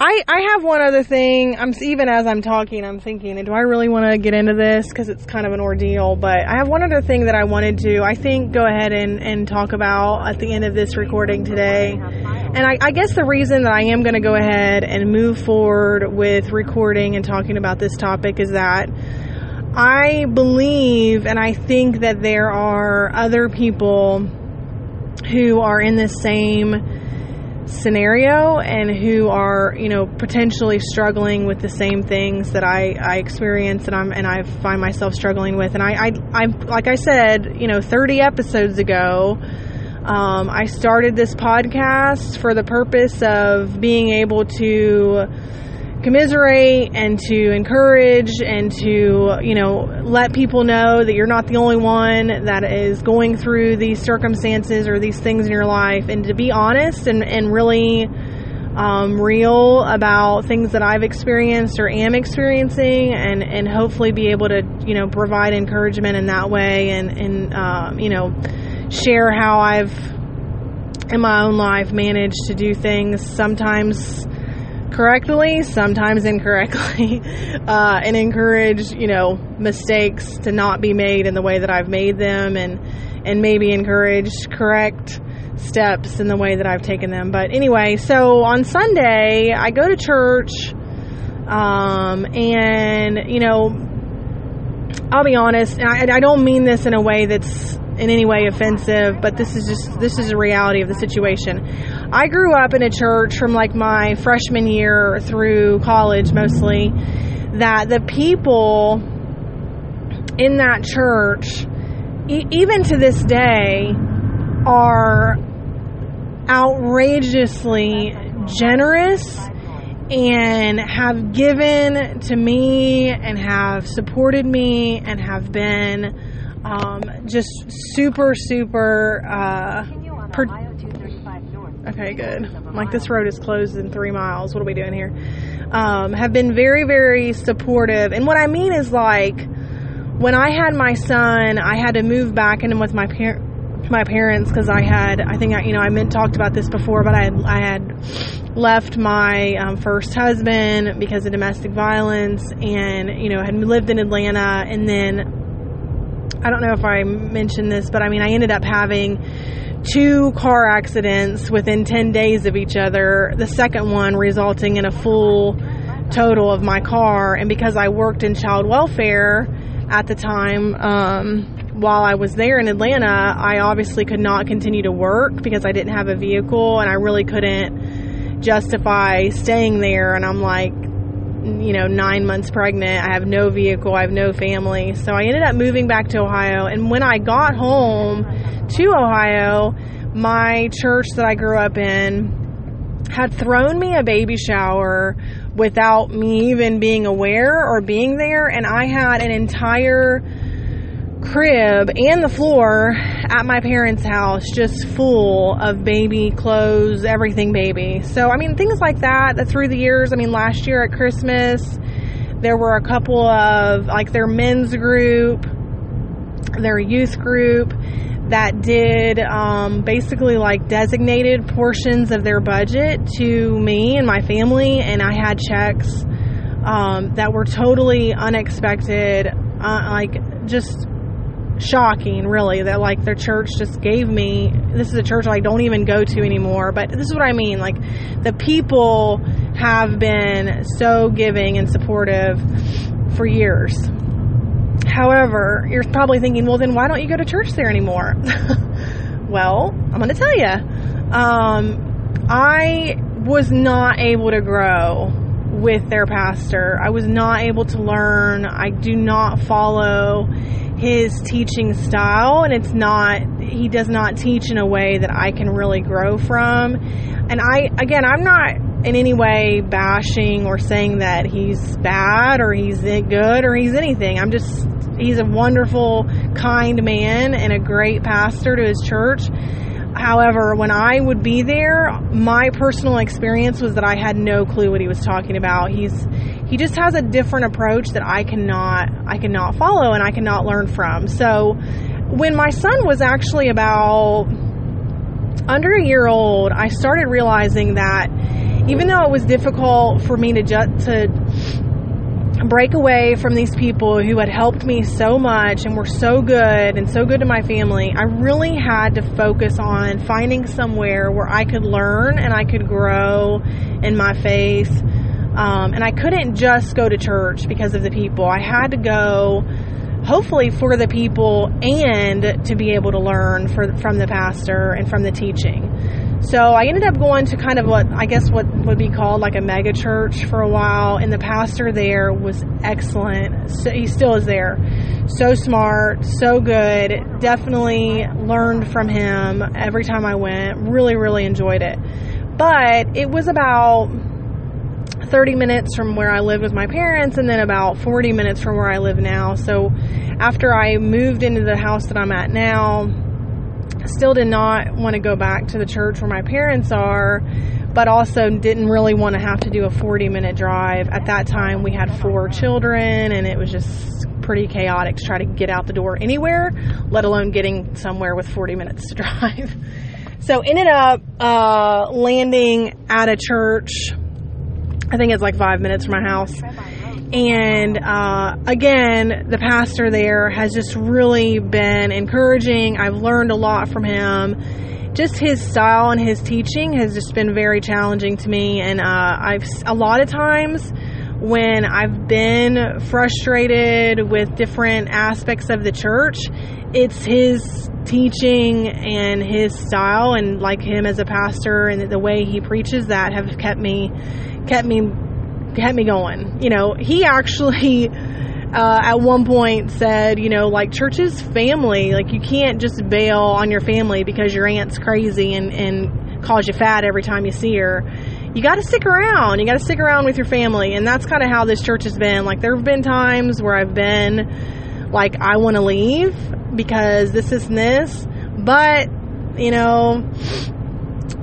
I I have one other thing. I'm even as I'm talking, I'm thinking, do I really want to get into this because it's kind of an ordeal? But I have one other thing that I wanted to, I think, go ahead and and talk about at the end of this recording today. And I, I guess the reason that I am going to go ahead and move forward with recording and talking about this topic is that I believe and I think that there are other people who are in the same scenario and who are you know potentially struggling with the same things that I, I experience and I'm and I find myself struggling with. And I, I I'm like I said you know 30 episodes ago um, I started this podcast for the purpose of being able to commiserate and to encourage and to, you know, let people know that you're not the only one that is going through these circumstances or these things in your life. And to be honest and, and really um, real about things that I've experienced or am experiencing and, and hopefully be able to, you know, provide encouragement in that way and, and um, you know, share how I've in my own life managed to do things. Sometimes correctly, sometimes incorrectly, uh, and encourage, you know, mistakes to not be made in the way that I've made them and, and maybe encourage correct steps in the way that I've taken them. But anyway, so on Sunday, I go to church, um, and, you know, I'll be honest, I, I don't mean this in a way that's in any way offensive, but this is just this is a reality of the situation. I grew up in a church from like my freshman year through college mostly that the people in that church e- even to this day are outrageously generous and have given to me and have supported me and have been um, just super, super. Uh, per- okay, good. Like this road is closed in three miles. What are we doing here? Um, have been very, very supportive. And what I mean is like when I had my son, I had to move back in with my parents my parents because I had I think I you know I meant talked about this before but I had I had left my um, first husband because of domestic violence and you know had lived in Atlanta and then I don't know if I mentioned this, but I mean, I ended up having two car accidents within 10 days of each other, the second one resulting in a full total of my car. And because I worked in child welfare at the time, um, while I was there in Atlanta, I obviously could not continue to work because I didn't have a vehicle and I really couldn't justify staying there. And I'm like, you know, nine months pregnant. I have no vehicle. I have no family. So I ended up moving back to Ohio. And when I got home to Ohio, my church that I grew up in had thrown me a baby shower without me even being aware or being there. And I had an entire crib and the floor at my parents' house just full of baby clothes, everything baby. So, I mean, things like that, through the years, I mean, last year at Christmas, there were a couple of like their men's group, their youth group that did um, basically like designated portions of their budget to me and my family, and I had checks um, that were totally unexpected, uh, like just shocking, really, that like their church just gave me. This is a church I don't even go to anymore, but this is what I mean. Like the people have been so giving and supportive for years. However, you're probably thinking, well, then why don't you go to church there anymore? well, I'm going to tell you. Um, I was not able to grow with their pastor. I was not able to learn. I do not follow his teaching style and it's not he does not teach in a way that I can really grow from. And I again, I'm not in any way bashing or saying that he's bad or he's good or he's anything. I'm just he's a wonderful, kind man and a great pastor to his church. However, when I would be there, my personal experience was that I had no clue what he was talking about. He's he just has a different approach that I cannot I cannot follow and I cannot learn from. So, when my son was actually about under a year old, I started realizing that even though it was difficult for me to ju- to break away from these people who had helped me so much and were so good and so good to my family, I really had to focus on finding somewhere where I could learn and I could grow in my faith. Um, and I couldn't just go to church because of the people. I had to go, hopefully, for the people and to be able to learn for, from the pastor and from the teaching. So I ended up going to kind of what I guess what would be called like a mega church for a while, and the pastor there was excellent. So he still is there. So smart, so good. Definitely learned from him every time I went. Really, really enjoyed it. But it was about 30 minutes from where I lived with my parents and then about 40 minutes from where I live now. So after I moved into the house that I'm at now, still did not want to go back to the church where my parents are, but also didn't really want to have to do a 40 minute drive. At that time, we had four children, and it was just pretty chaotic to try to get out the door anywhere, let alone getting somewhere with 40 minutes to drive. So, ended up uh, landing at a church. I think it's like five minutes from my house and uh, again, the pastor there has just really been encouraging. I've learned a lot from him. Just his style and his teaching has just been very challenging to me. And uh, I've a lot of times when I've been frustrated with different aspects of the church, it's his teaching and his style and like him as a pastor and the way he preaches that have kept me kept me kept me going. You know, he actually uh, at one point said, you know, like church is family. Like you can't just bail on your family because your aunt's crazy and and calls you fat every time you see her. You got to stick around. You got to stick around with your family, and that's kind of how this church has been. Like there have been times where I've been like, I want to leave because this is this, but you know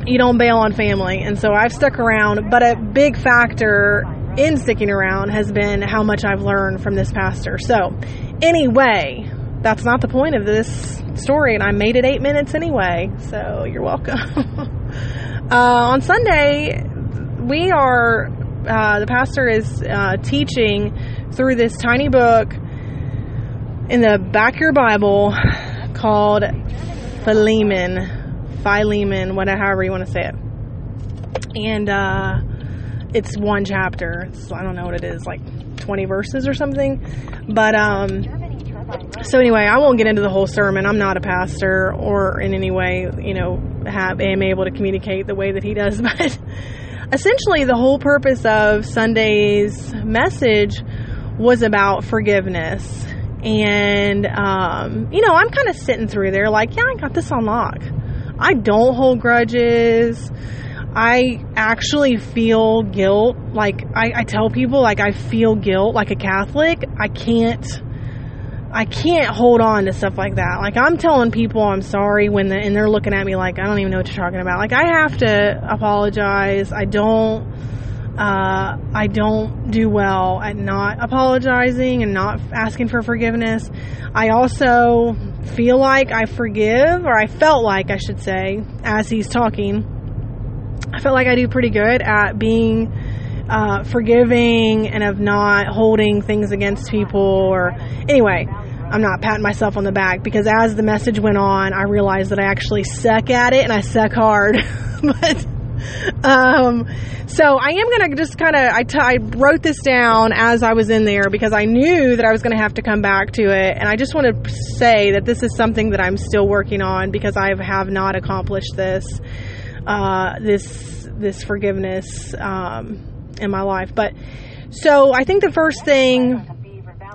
you don't bail on family. And so I've stuck around. But a big factor in sticking around has been how much I've learned from this pastor. So, anyway, that's not the point of this story, and I made it eight minutes anyway, so you're welcome. uh, on Sunday, we are, uh, the pastor is uh, teaching through this tiny book in the back of your Bible called Philemon, Philemon, whatever, however you want to say it. And, uh, it's one chapter. It's, I don't know what it is, like 20 verses or something. But, um, so anyway, I won't get into the whole sermon. I'm not a pastor or in any way, you know, have, am able to communicate the way that he does. But essentially, the whole purpose of Sunday's message was about forgiveness. And, um, you know, I'm kind of sitting through there like, yeah, I got this on lock. I don't hold grudges. I actually feel guilt. Like, I, I tell people, like, I feel guilt like a Catholic. I can't I can't hold on to stuff like that. Like I'm telling people I'm sorry when the, and they're looking at me like I don't even know what you're talking about. Like I have to apologize. I don't uh, I don't do well at not apologizing and not asking for forgiveness. I also feel like I forgive or I felt like I should say as he's talking. I felt like I do pretty good at being uh, forgiving and of not holding things against people or anyway I'm not patting myself on the back because as the message went on, I realized that I actually suck at it and I suck hard. but um, so I am gonna just kind of I, t- I wrote this down as I was in there because I knew that I was gonna have to come back to it, and I just want to say that this is something that I'm still working on because I have not accomplished this uh, this this forgiveness um, in my life. But so I think the first thing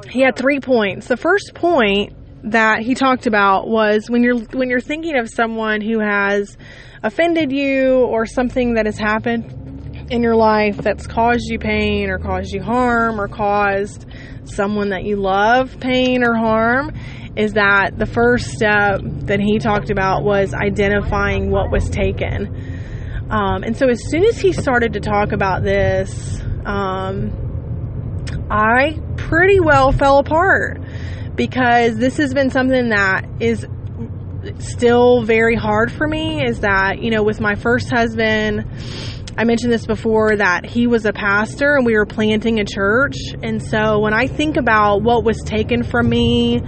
he had three points. The first point that he talked about was when you're when you're thinking of someone who has offended you or something that has happened in your life that's caused you pain or caused you harm or caused someone that you love pain or harm is that the first step that he talked about was identifying what was taken. Um, and so as soon as he started to talk about this, um, I pretty well fell apart because this has been something that is still very hard for me is that, you know, with my first husband, I mentioned this before that he was a pastor and we were planting a church. And so when I think about what was taken from me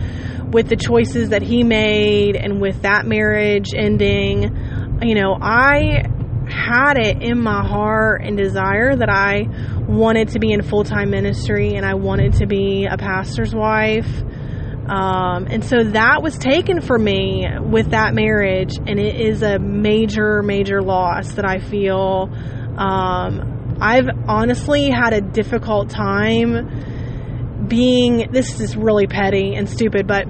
with the choices that he made and with that marriage ending, you know, I had it in my heart and desire that I wanted to be in full time ministry and I wanted to be a pastor's wife. Um, and so that was taken from me with that marriage, and it is a major, major loss that I feel. Um, I've honestly had a difficult time being. This is really petty and stupid, but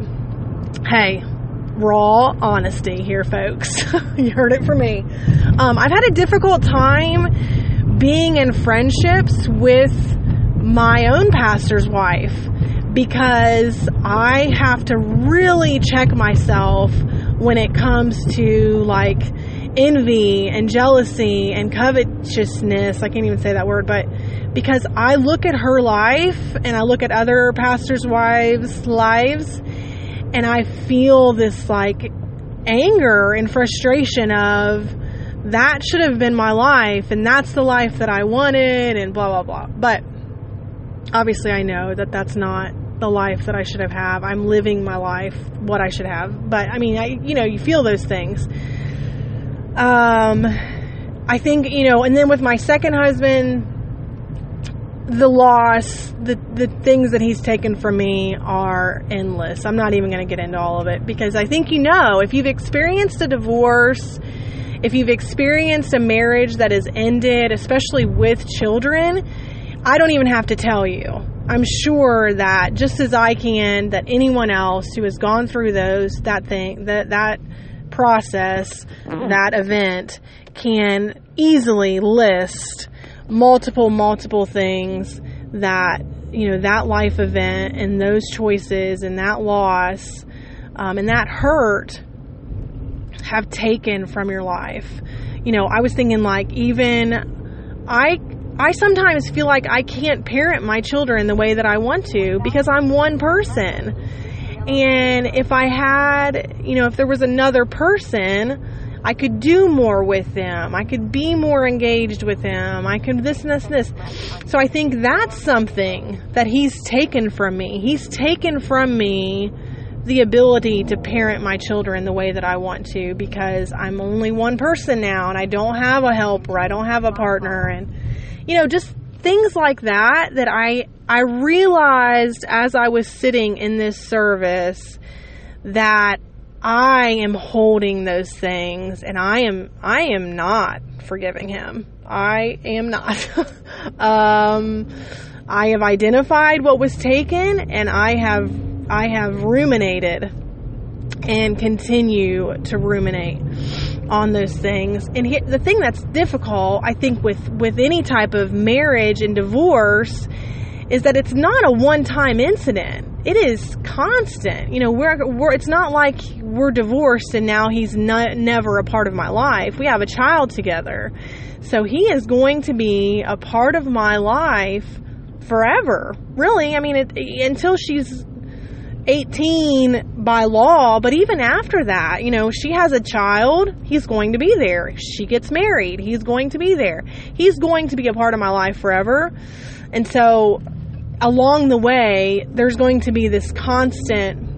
hey, raw honesty here, folks. you heard it from me. Um, I've had a difficult time being in friendships with my own pastor's wife because I have to really check myself when it comes to like envy and jealousy and covetousness. I can't even say that word, but because I look at her life and I look at other pastors' wives' lives and I feel this like anger and frustration of that should have been my life and that's the life that I wanted and blah blah blah. But obviously I know that that's not the life that I should have had. I'm living my life what I should have. But I mean, I you know, you feel those things. Um I think, you know, and then with my second husband, the loss, the the things that he's taken from me are endless. I'm not even going to get into all of it because I think you know if you've experienced a divorce, if you've experienced a marriage that has ended, especially with children, I don't even have to tell you. I'm sure that just as I can, that anyone else who has gone through those that thing that that process, that event can easily list multiple, multiple things that, you know, that life event and those choices and that loss um, and that hurt have taken from your life. You know, I was thinking like even I I sometimes feel like I can't parent my children the way that I want to because I'm one person. And if I had, you know, if there was another person, I could do more with them. I could be more engaged with them. I could this and this and this. So I think that's something that he's taken from me. He's taken from me the ability to parent my children the way that I want to because I'm only one person now and I don't have a helper. I don't have a partner and you know just things like that that I I realized as I was sitting in this service that I am holding those things and I am I am not forgiving him. I am not. um I have identified what was taken and I have I have ruminated and continue to ruminate on those things. And he, the thing that's difficult, I think, with with any type of marriage and divorce, is that it's not a one time incident. It is constant. You know, we're, we're it's not like we're divorced and now he's not, never a part of my life. We have a child together. So he is going to be a part of my life forever. Really, I mean, it, until she's 18 by law, but even after that, you know, she has a child, he's going to be there. She gets married, he's going to be there. He's going to be a part of my life forever. And so, along the way, there's going to be this constant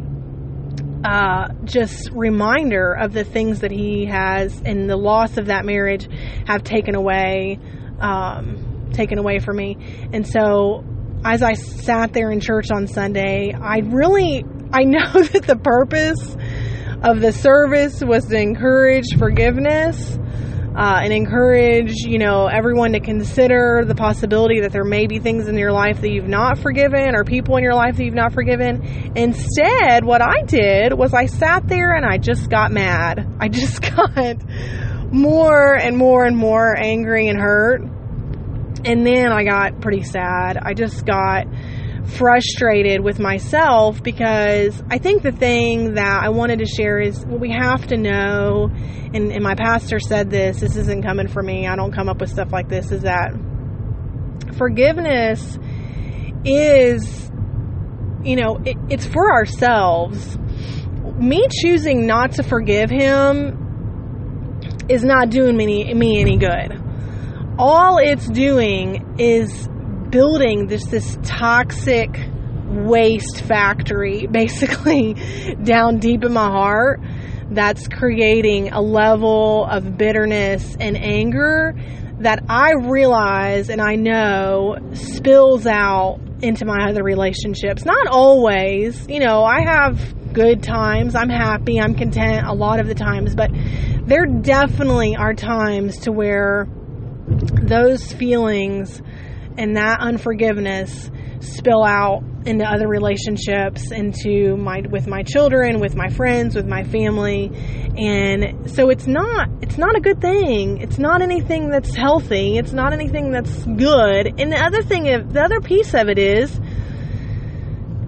uh, just reminder of the things that he has and the loss of that marriage have taken away, um, taken away from me. And so as I sat there in church on Sunday, I really, I know that the purpose of the service was to encourage forgiveness uh, and encourage, you know, everyone to consider the possibility that there may be things in your life that you've not forgiven or people in your life that you've not forgiven. Instead, what I did was I sat there and I just got mad. I just got more and more and more angry and hurt and then I got pretty sad. I just got frustrated with myself because I think the thing that I wanted to share is what we have to know, and, and my pastor said this, this isn't coming for me, I don't come up with stuff like this, is that forgiveness is, you know, it, it's for ourselves. Me choosing not to forgive him is not doing me, me any good all it's doing is building this this toxic waste factory basically down deep in my heart that's creating a level of bitterness and anger that I realize and I know spills out into my other relationships. Not always, you know, I have good times, I'm happy, I'm content a lot of the times, but there definitely are times to where those feelings and that unforgiveness spill out into other relationships into my with my children with my friends with my family. And so it's not it's not a good thing. It's not anything that's healthy. It's not anything that's good. And the other thing the other piece of it is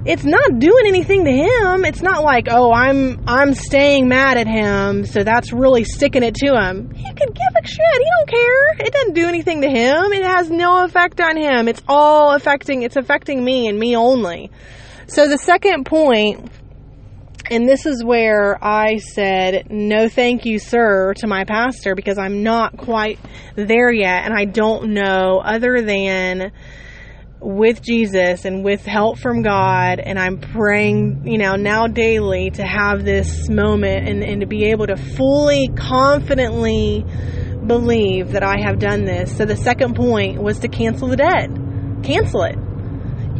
it's not doing anything to him. It's not like, oh, I'm I'm staying mad at him, so that's really sticking it to him. He could give a shit. He don't care. It doesn't do anything to him. It has no effect on him. It's all affecting it's affecting me and me only. So the second point and this is where I said, no, thank you, sir, to my pastor because I'm not quite there yet. And I don't know other than with Jesus and with help from God, and I'm praying, you know, now daily to have this moment and, and to be able to fully, confidently believe that I have done this. So the second point was to cancel the debt. Cancel it.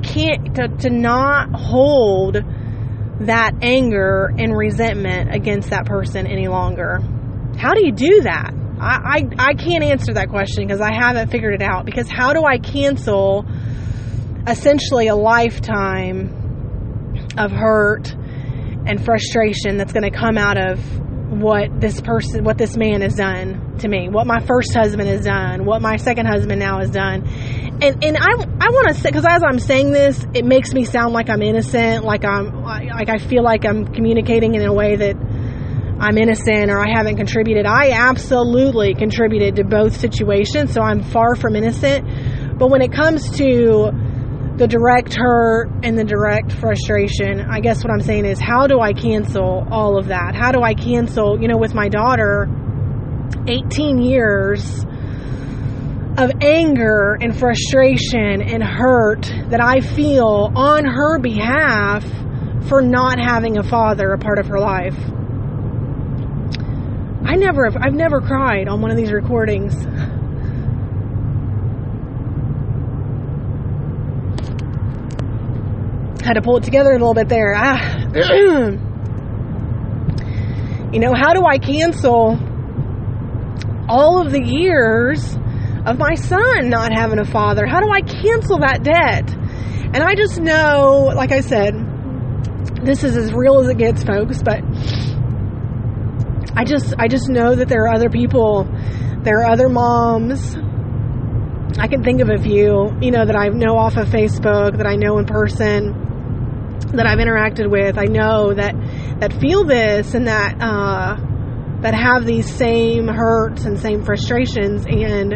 Can't to, to not hold that anger and resentment against that person any longer. How do you do that? I, I, I can't answer that question because I haven't figured it out. Because how do I cancel essentially a lifetime of hurt and frustration that's going to come out of what this person, what this man has done to me, what my first husband has done, what my second husband now has done. And, and I, I want to say, cause as I'm saying this, it makes me sound like I'm innocent, like I'm, like I feel like I'm communicating in a way that I'm innocent or I haven't contributed. I absolutely contributed to both situations, so I'm far from innocent. But when it comes to the direct hurt and the direct frustration. I guess what I'm saying is, how do I cancel all of that? How do I cancel, you know, with my daughter, 18 years of anger and frustration and hurt that I feel on her behalf for not having a father a part of her life. I never have, I've never cried on one of these recordings. had to pull it together a little bit there. Ah. You know, how do I cancel all of the years of my son not having a father? How do I cancel that debt? And I just know, like I said, this is as real as it gets, folks, but I just I just know that there are other people, there are other moms. I can think of a few, you know, that I know off of Facebook, that I know in person, that I've interacted with. I know that that feel this and that uh, that have these same hurts and same frustrations and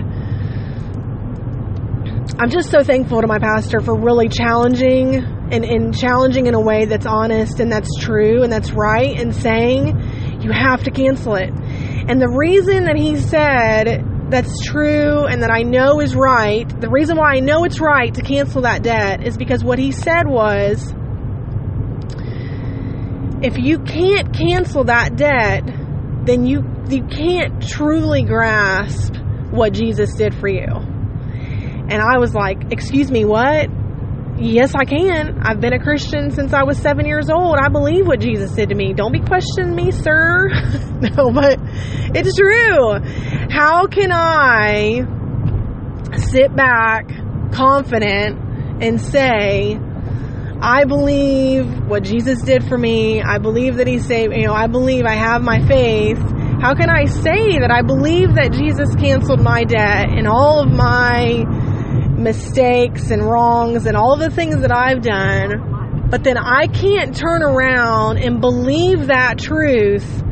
I'm just so thankful to my pastor for really challenging and, and challenging in a way that's honest and that's true and that's right and saying you have to cancel it. And the reason that he said that's true and that I know is right, the reason why I know it's right to cancel that debt is because what he said was if you can't cancel that debt, then you you can't truly grasp what Jesus did for you. And I was like, Excuse me, what? Yes, I can. I've been a Christian since I was seven years old. I believe what Jesus said to me. Don't be questioning me, sir. no, but it's true. How can I sit back confident and say, I believe what Jesus did for me. I believe that He saved, you know, I believe I have my faith. How can I say that I believe that Jesus canceled my debt and all of my mistakes and wrongs and all the things that I've done, but then I can't turn around and believe that truth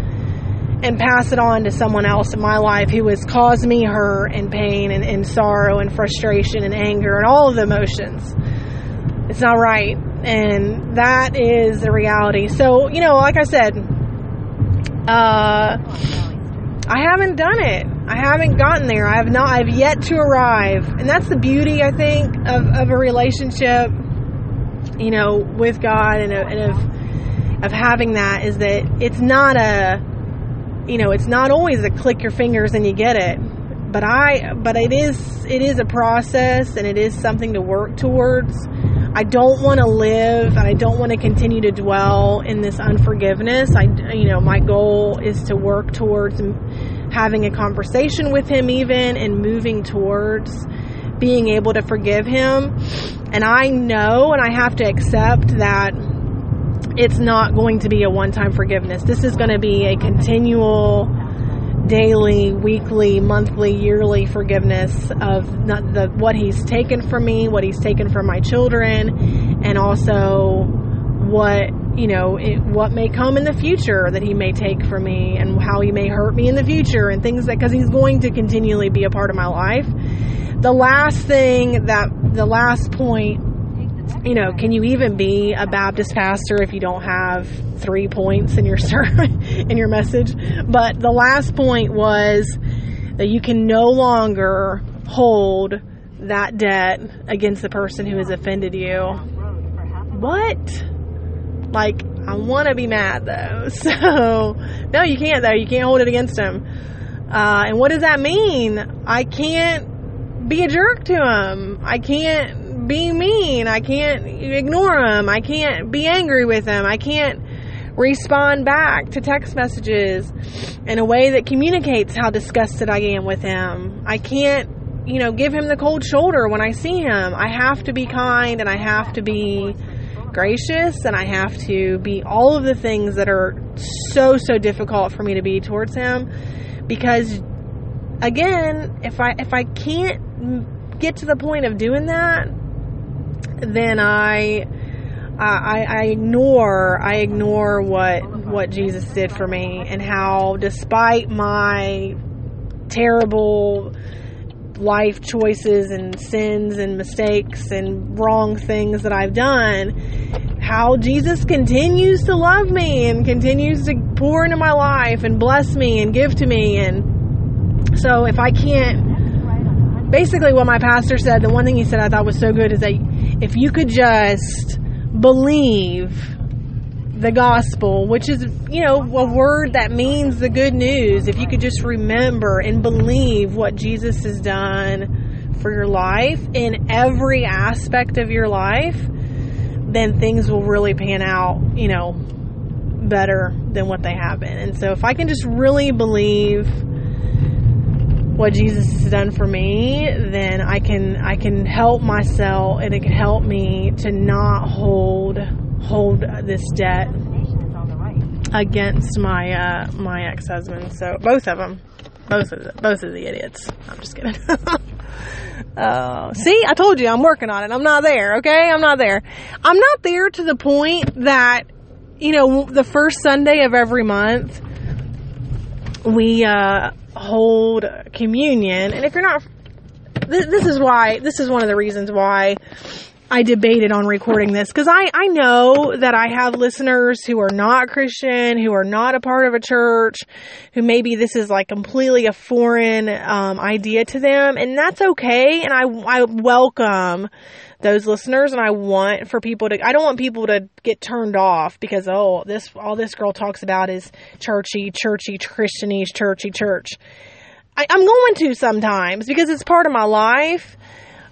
and pass it on to someone else in my life who has caused me hurt and pain and, and sorrow and frustration and anger and all of the emotions. It's not right. And that is the reality. So, you know, like I said, uh, I haven't done it. I haven't gotten there. I have not. I've yet to arrive, and that's the beauty, I think, of, of a relationship, you know, with God and, and of of having that is that it's not a, you know, it's not always a click your fingers and you get it. But I, but it is, it is a process and it is something to work towards. I don't want to live and I don't want to continue to dwell in this unforgiveness. I, you know, my goal is to work towards having a conversation with him even and moving towards being able to forgive him. And I know and I have to accept that it's not going to be a one time forgiveness. This is going to be a continual daily, weekly, monthly, yearly forgiveness of the what he's taken from me, what he's taken from my children, and also what you know it, what may come in the future that he may take from me, and how he may hurt me in the future, and things that because he's going to continually be a part of my life. The last thing that the last point you know, can you even be a Baptist pastor if you don't have three points in your sermon, in your message? But the last point was that you can no longer hold that debt against the person who has offended you. What? Like, I want to be mad though. So, no, you can't though. You can't hold it against him. Uh, and what does that mean? I can't be a jerk to him. I can't be mean. I can't ignore him. I can't be angry with him. I can't respond back to text messages in a way that communicates how disgusted I am with him. I can't, you know, give him the cold shoulder when I see him. I have to be kind and I have to be gracious and I have to be all of the things that are so so difficult for me to be towards him because again, if I if I can't get to the point of doing that, then I, I, I ignore, I ignore what, what Jesus did for me and how despite my terrible life choices and sins and mistakes and wrong things that I've done, how Jesus continues to love me and continues to pour into my life and bless me and give to me. And so if I can't, basically what my pastor said, the one thing he said I thought was so good is that if you could just believe the gospel, which is, you know, a word that means the good news, if you could just remember and believe what Jesus has done for your life in every aspect of your life, then things will really pan out, you know, better than what they have been. And so if I can just really believe what Jesus has done for me, then I can I can help myself and it can help me to not hold hold this debt against my uh, my ex husband. So both of them, both of the, both of the idiots. I'm just kidding. uh, see, I told you I'm working on it. I'm not there. Okay, I'm not there. I'm not there to the point that you know the first Sunday of every month we uh, hold communion, and if you're not, this, this is why. This is one of the reasons why I debated on recording this because I, I know that I have listeners who are not Christian, who are not a part of a church, who maybe this is like completely a foreign um, idea to them, and that's okay. And I, I welcome those listeners, and I want for people to. I don't want people to get turned off because oh, this all this girl talks about is churchy, churchy, Christianese, churchy, church. I, I'm going to sometimes because it's part of my life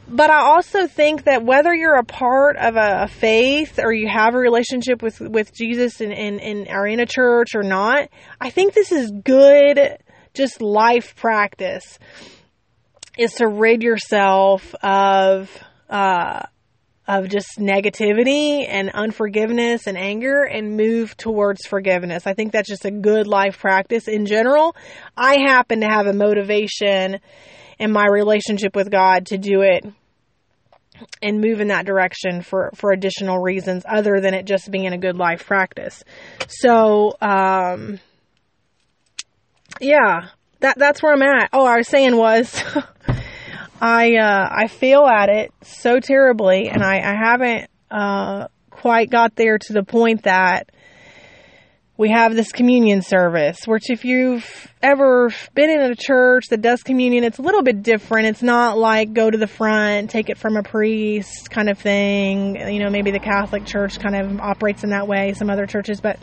but I also think that whether you're a part of a, a, faith or you have a relationship with, with Jesus and, and, and are in a church or not, I think this is good, just life practice is to rid yourself of, uh, of just negativity and unforgiveness and anger and move towards forgiveness. I think that's just a good life practice in general. I happen to have a motivation in my relationship with God to do it and move in that direction for, for additional reasons other than it just being a good life practice. So, um, yeah, that, that's where I'm at. Oh, I was saying was, I, uh, I fail at it so terribly and I, I haven't, uh, quite got there to the point that we have this communion service, which if you've ever been in a church that does communion, it's a little bit different. It's not like go to the front, take it from a priest kind of thing. You know, maybe the Catholic Church kind of operates in that way, some other churches, but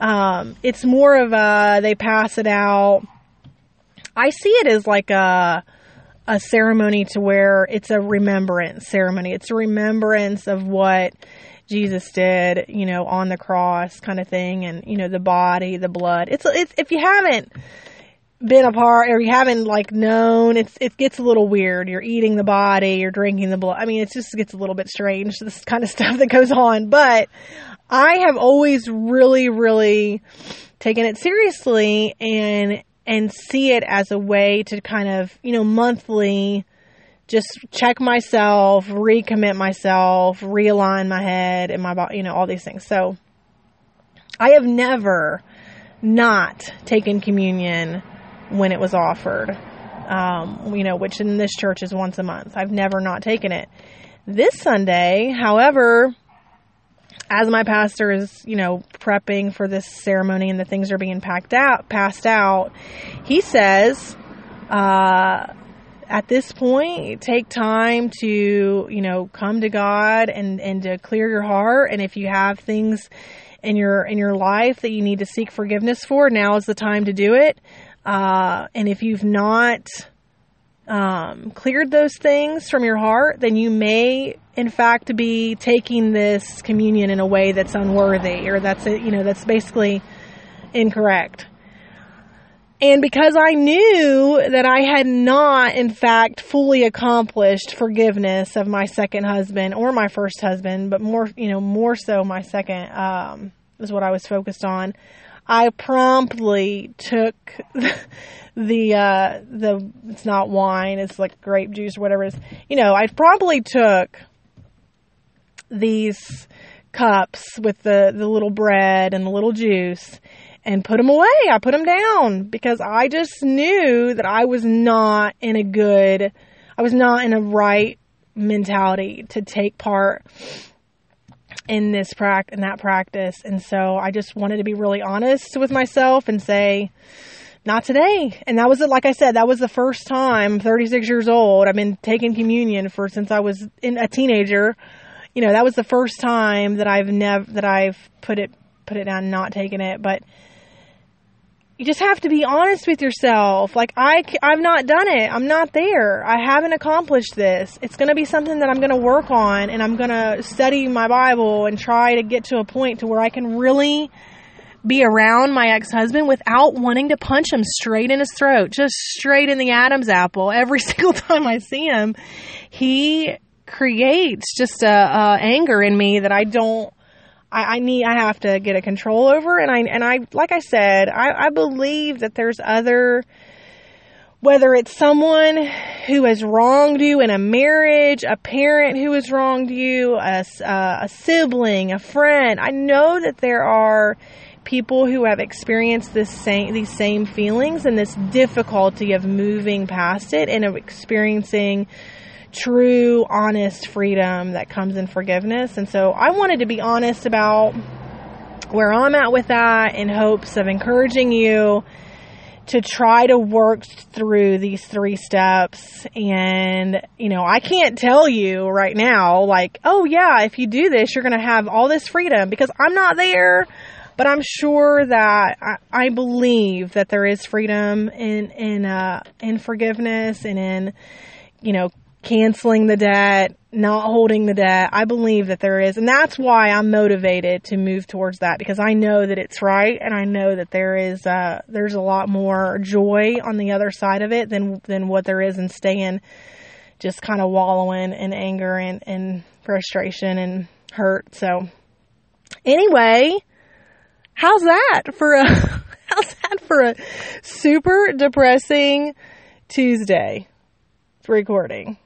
um, it's more of a they pass it out. I see it as like a a ceremony to where it's a remembrance ceremony. It's a remembrance of what Jesus did, you know, on the cross kind of thing and, you know, the body, the blood. It's, it's, if you haven't been a part or you haven't like known, it's, it gets a little weird. You're eating the body, you're drinking the blood. I mean, it just gets a little bit strange, this kind of stuff that goes on. But I have always really, really taken it seriously and, and see it as a way to kind of, you know, monthly, just check myself, recommit myself, realign my head and my body, you know, all these things. So I have never not taken communion when it was offered. Um, you know, which in this church is once a month. I've never not taken it. This Sunday, however, as my pastor is, you know, prepping for this ceremony and the things are being packed out, passed out, he says, uh, at this point, take time to, you know, come to God and, and to clear your heart. And if you have things in your, in your life that you need to seek forgiveness for, now is the time to do it. Uh, and if you've not, um, cleared those things from your heart, then you may, in fact, be taking this communion in a way that's unworthy or that's, you know, that's basically incorrect. And because I knew that I had not, in fact, fully accomplished forgiveness of my second husband or my first husband, but more, you know, more so my second, um, is what I was focused on. I promptly took the, uh, the, it's not wine, it's like grape juice or whatever it is. You know, I promptly took these cups with the, the little bread and the little juice and put them away. I put them down because I just knew that I was not in a good, I was not in a right mentality to take part in this practice, in that practice. And so I just wanted to be really honest with myself and say, not today. And that was, it like I said, that was the first time, 36 years old, I've been taking communion for since I was in a teenager. You know, that was the first time that I've never, that I've put it, put it down, not taken it. But you just have to be honest with yourself. Like I, I've not done it. I'm not there. I haven't accomplished this. It's going to be something that I'm going to work on and I'm going to study my Bible and try to get to a point to where I can really be around my ex-husband without wanting to punch him straight in his throat, just straight in the Adam's apple every single time I see him. He creates just a, a anger in me that I don't I, I, need I have to get a control over and I and I like I said, I, I believe that there's other whether it's someone who has wronged you in a marriage, a parent who has wronged you, a, uh, a sibling, a friend. I know that there are people who have experienced this same these same feelings and this difficulty of moving past it and of experiencing true honest freedom that comes in forgiveness. And so I wanted to be honest about where I'm at with that in hopes of encouraging you to try to work through these three steps. And you know I can't tell you right now like oh yeah if you do this you're going to have all this freedom because I'm not there. But I'm sure that I, I believe that there is freedom in in uh, in forgiveness and in you know canceling the debt, not holding the debt. I believe that there is, and that's why I'm motivated to move towards that because I know that it's right, and I know that there is uh, there's a lot more joy on the other side of it than than what there is in staying just kind of wallowing in anger and, and frustration and hurt. So anyway, How's that for a how's that for a super depressing Tuesday recording?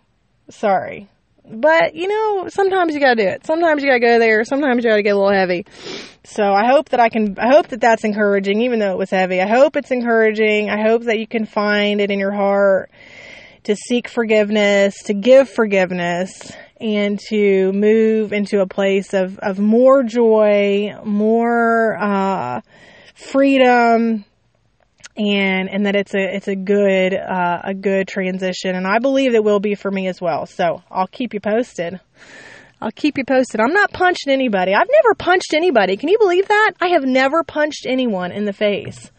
Sorry. But, you know, sometimes you gotta do it. Sometimes you gotta go there. Sometimes you gotta get a little heavy. So I hope that I can, I hope that that's encouraging, even though it was heavy. I hope it's encouraging. I hope that you can find it in your heart to seek forgiveness, to give forgiveness, and to move into a place of, of more joy, more uh, freedom, and and that it's a it's a good uh, a good transition, and I believe it will be for me as well. So I'll keep you posted. I'll keep you posted. I'm not punching anybody. I've never punched anybody. Can you believe that? I have never punched anyone in the face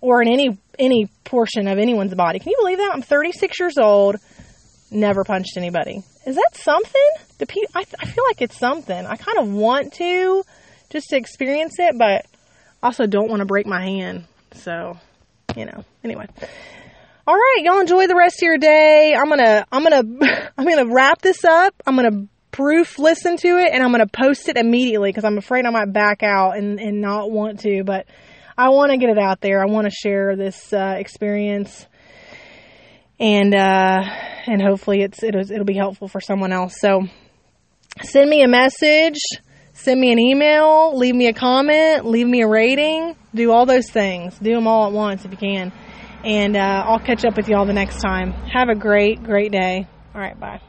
or in any any portion of anyone's body. Can you believe that? I'm 36 years old, never punched anybody. Is that something? Do pe- I, I feel like it's something. I kind of want to just to experience it, but also don't want to break my hand. So, you know. Anyway. All right, y'all enjoy the rest of your day. I'm to I'm to I'm to wrap this up. I'm to proof listen to it and I'm to post it immediately cuz I'm afraid I might back out and and not want to, but I want to get it out there. I want to share this uh, experience and uh, and hopefully it's it'll, it'll be helpful for someone else. So send me a message, send me an email, leave me a comment, leave me a rating, do all those things. Do them all at once if you can. And uh, I'll catch up with y'all the next time. Have a great, great day. All right, bye.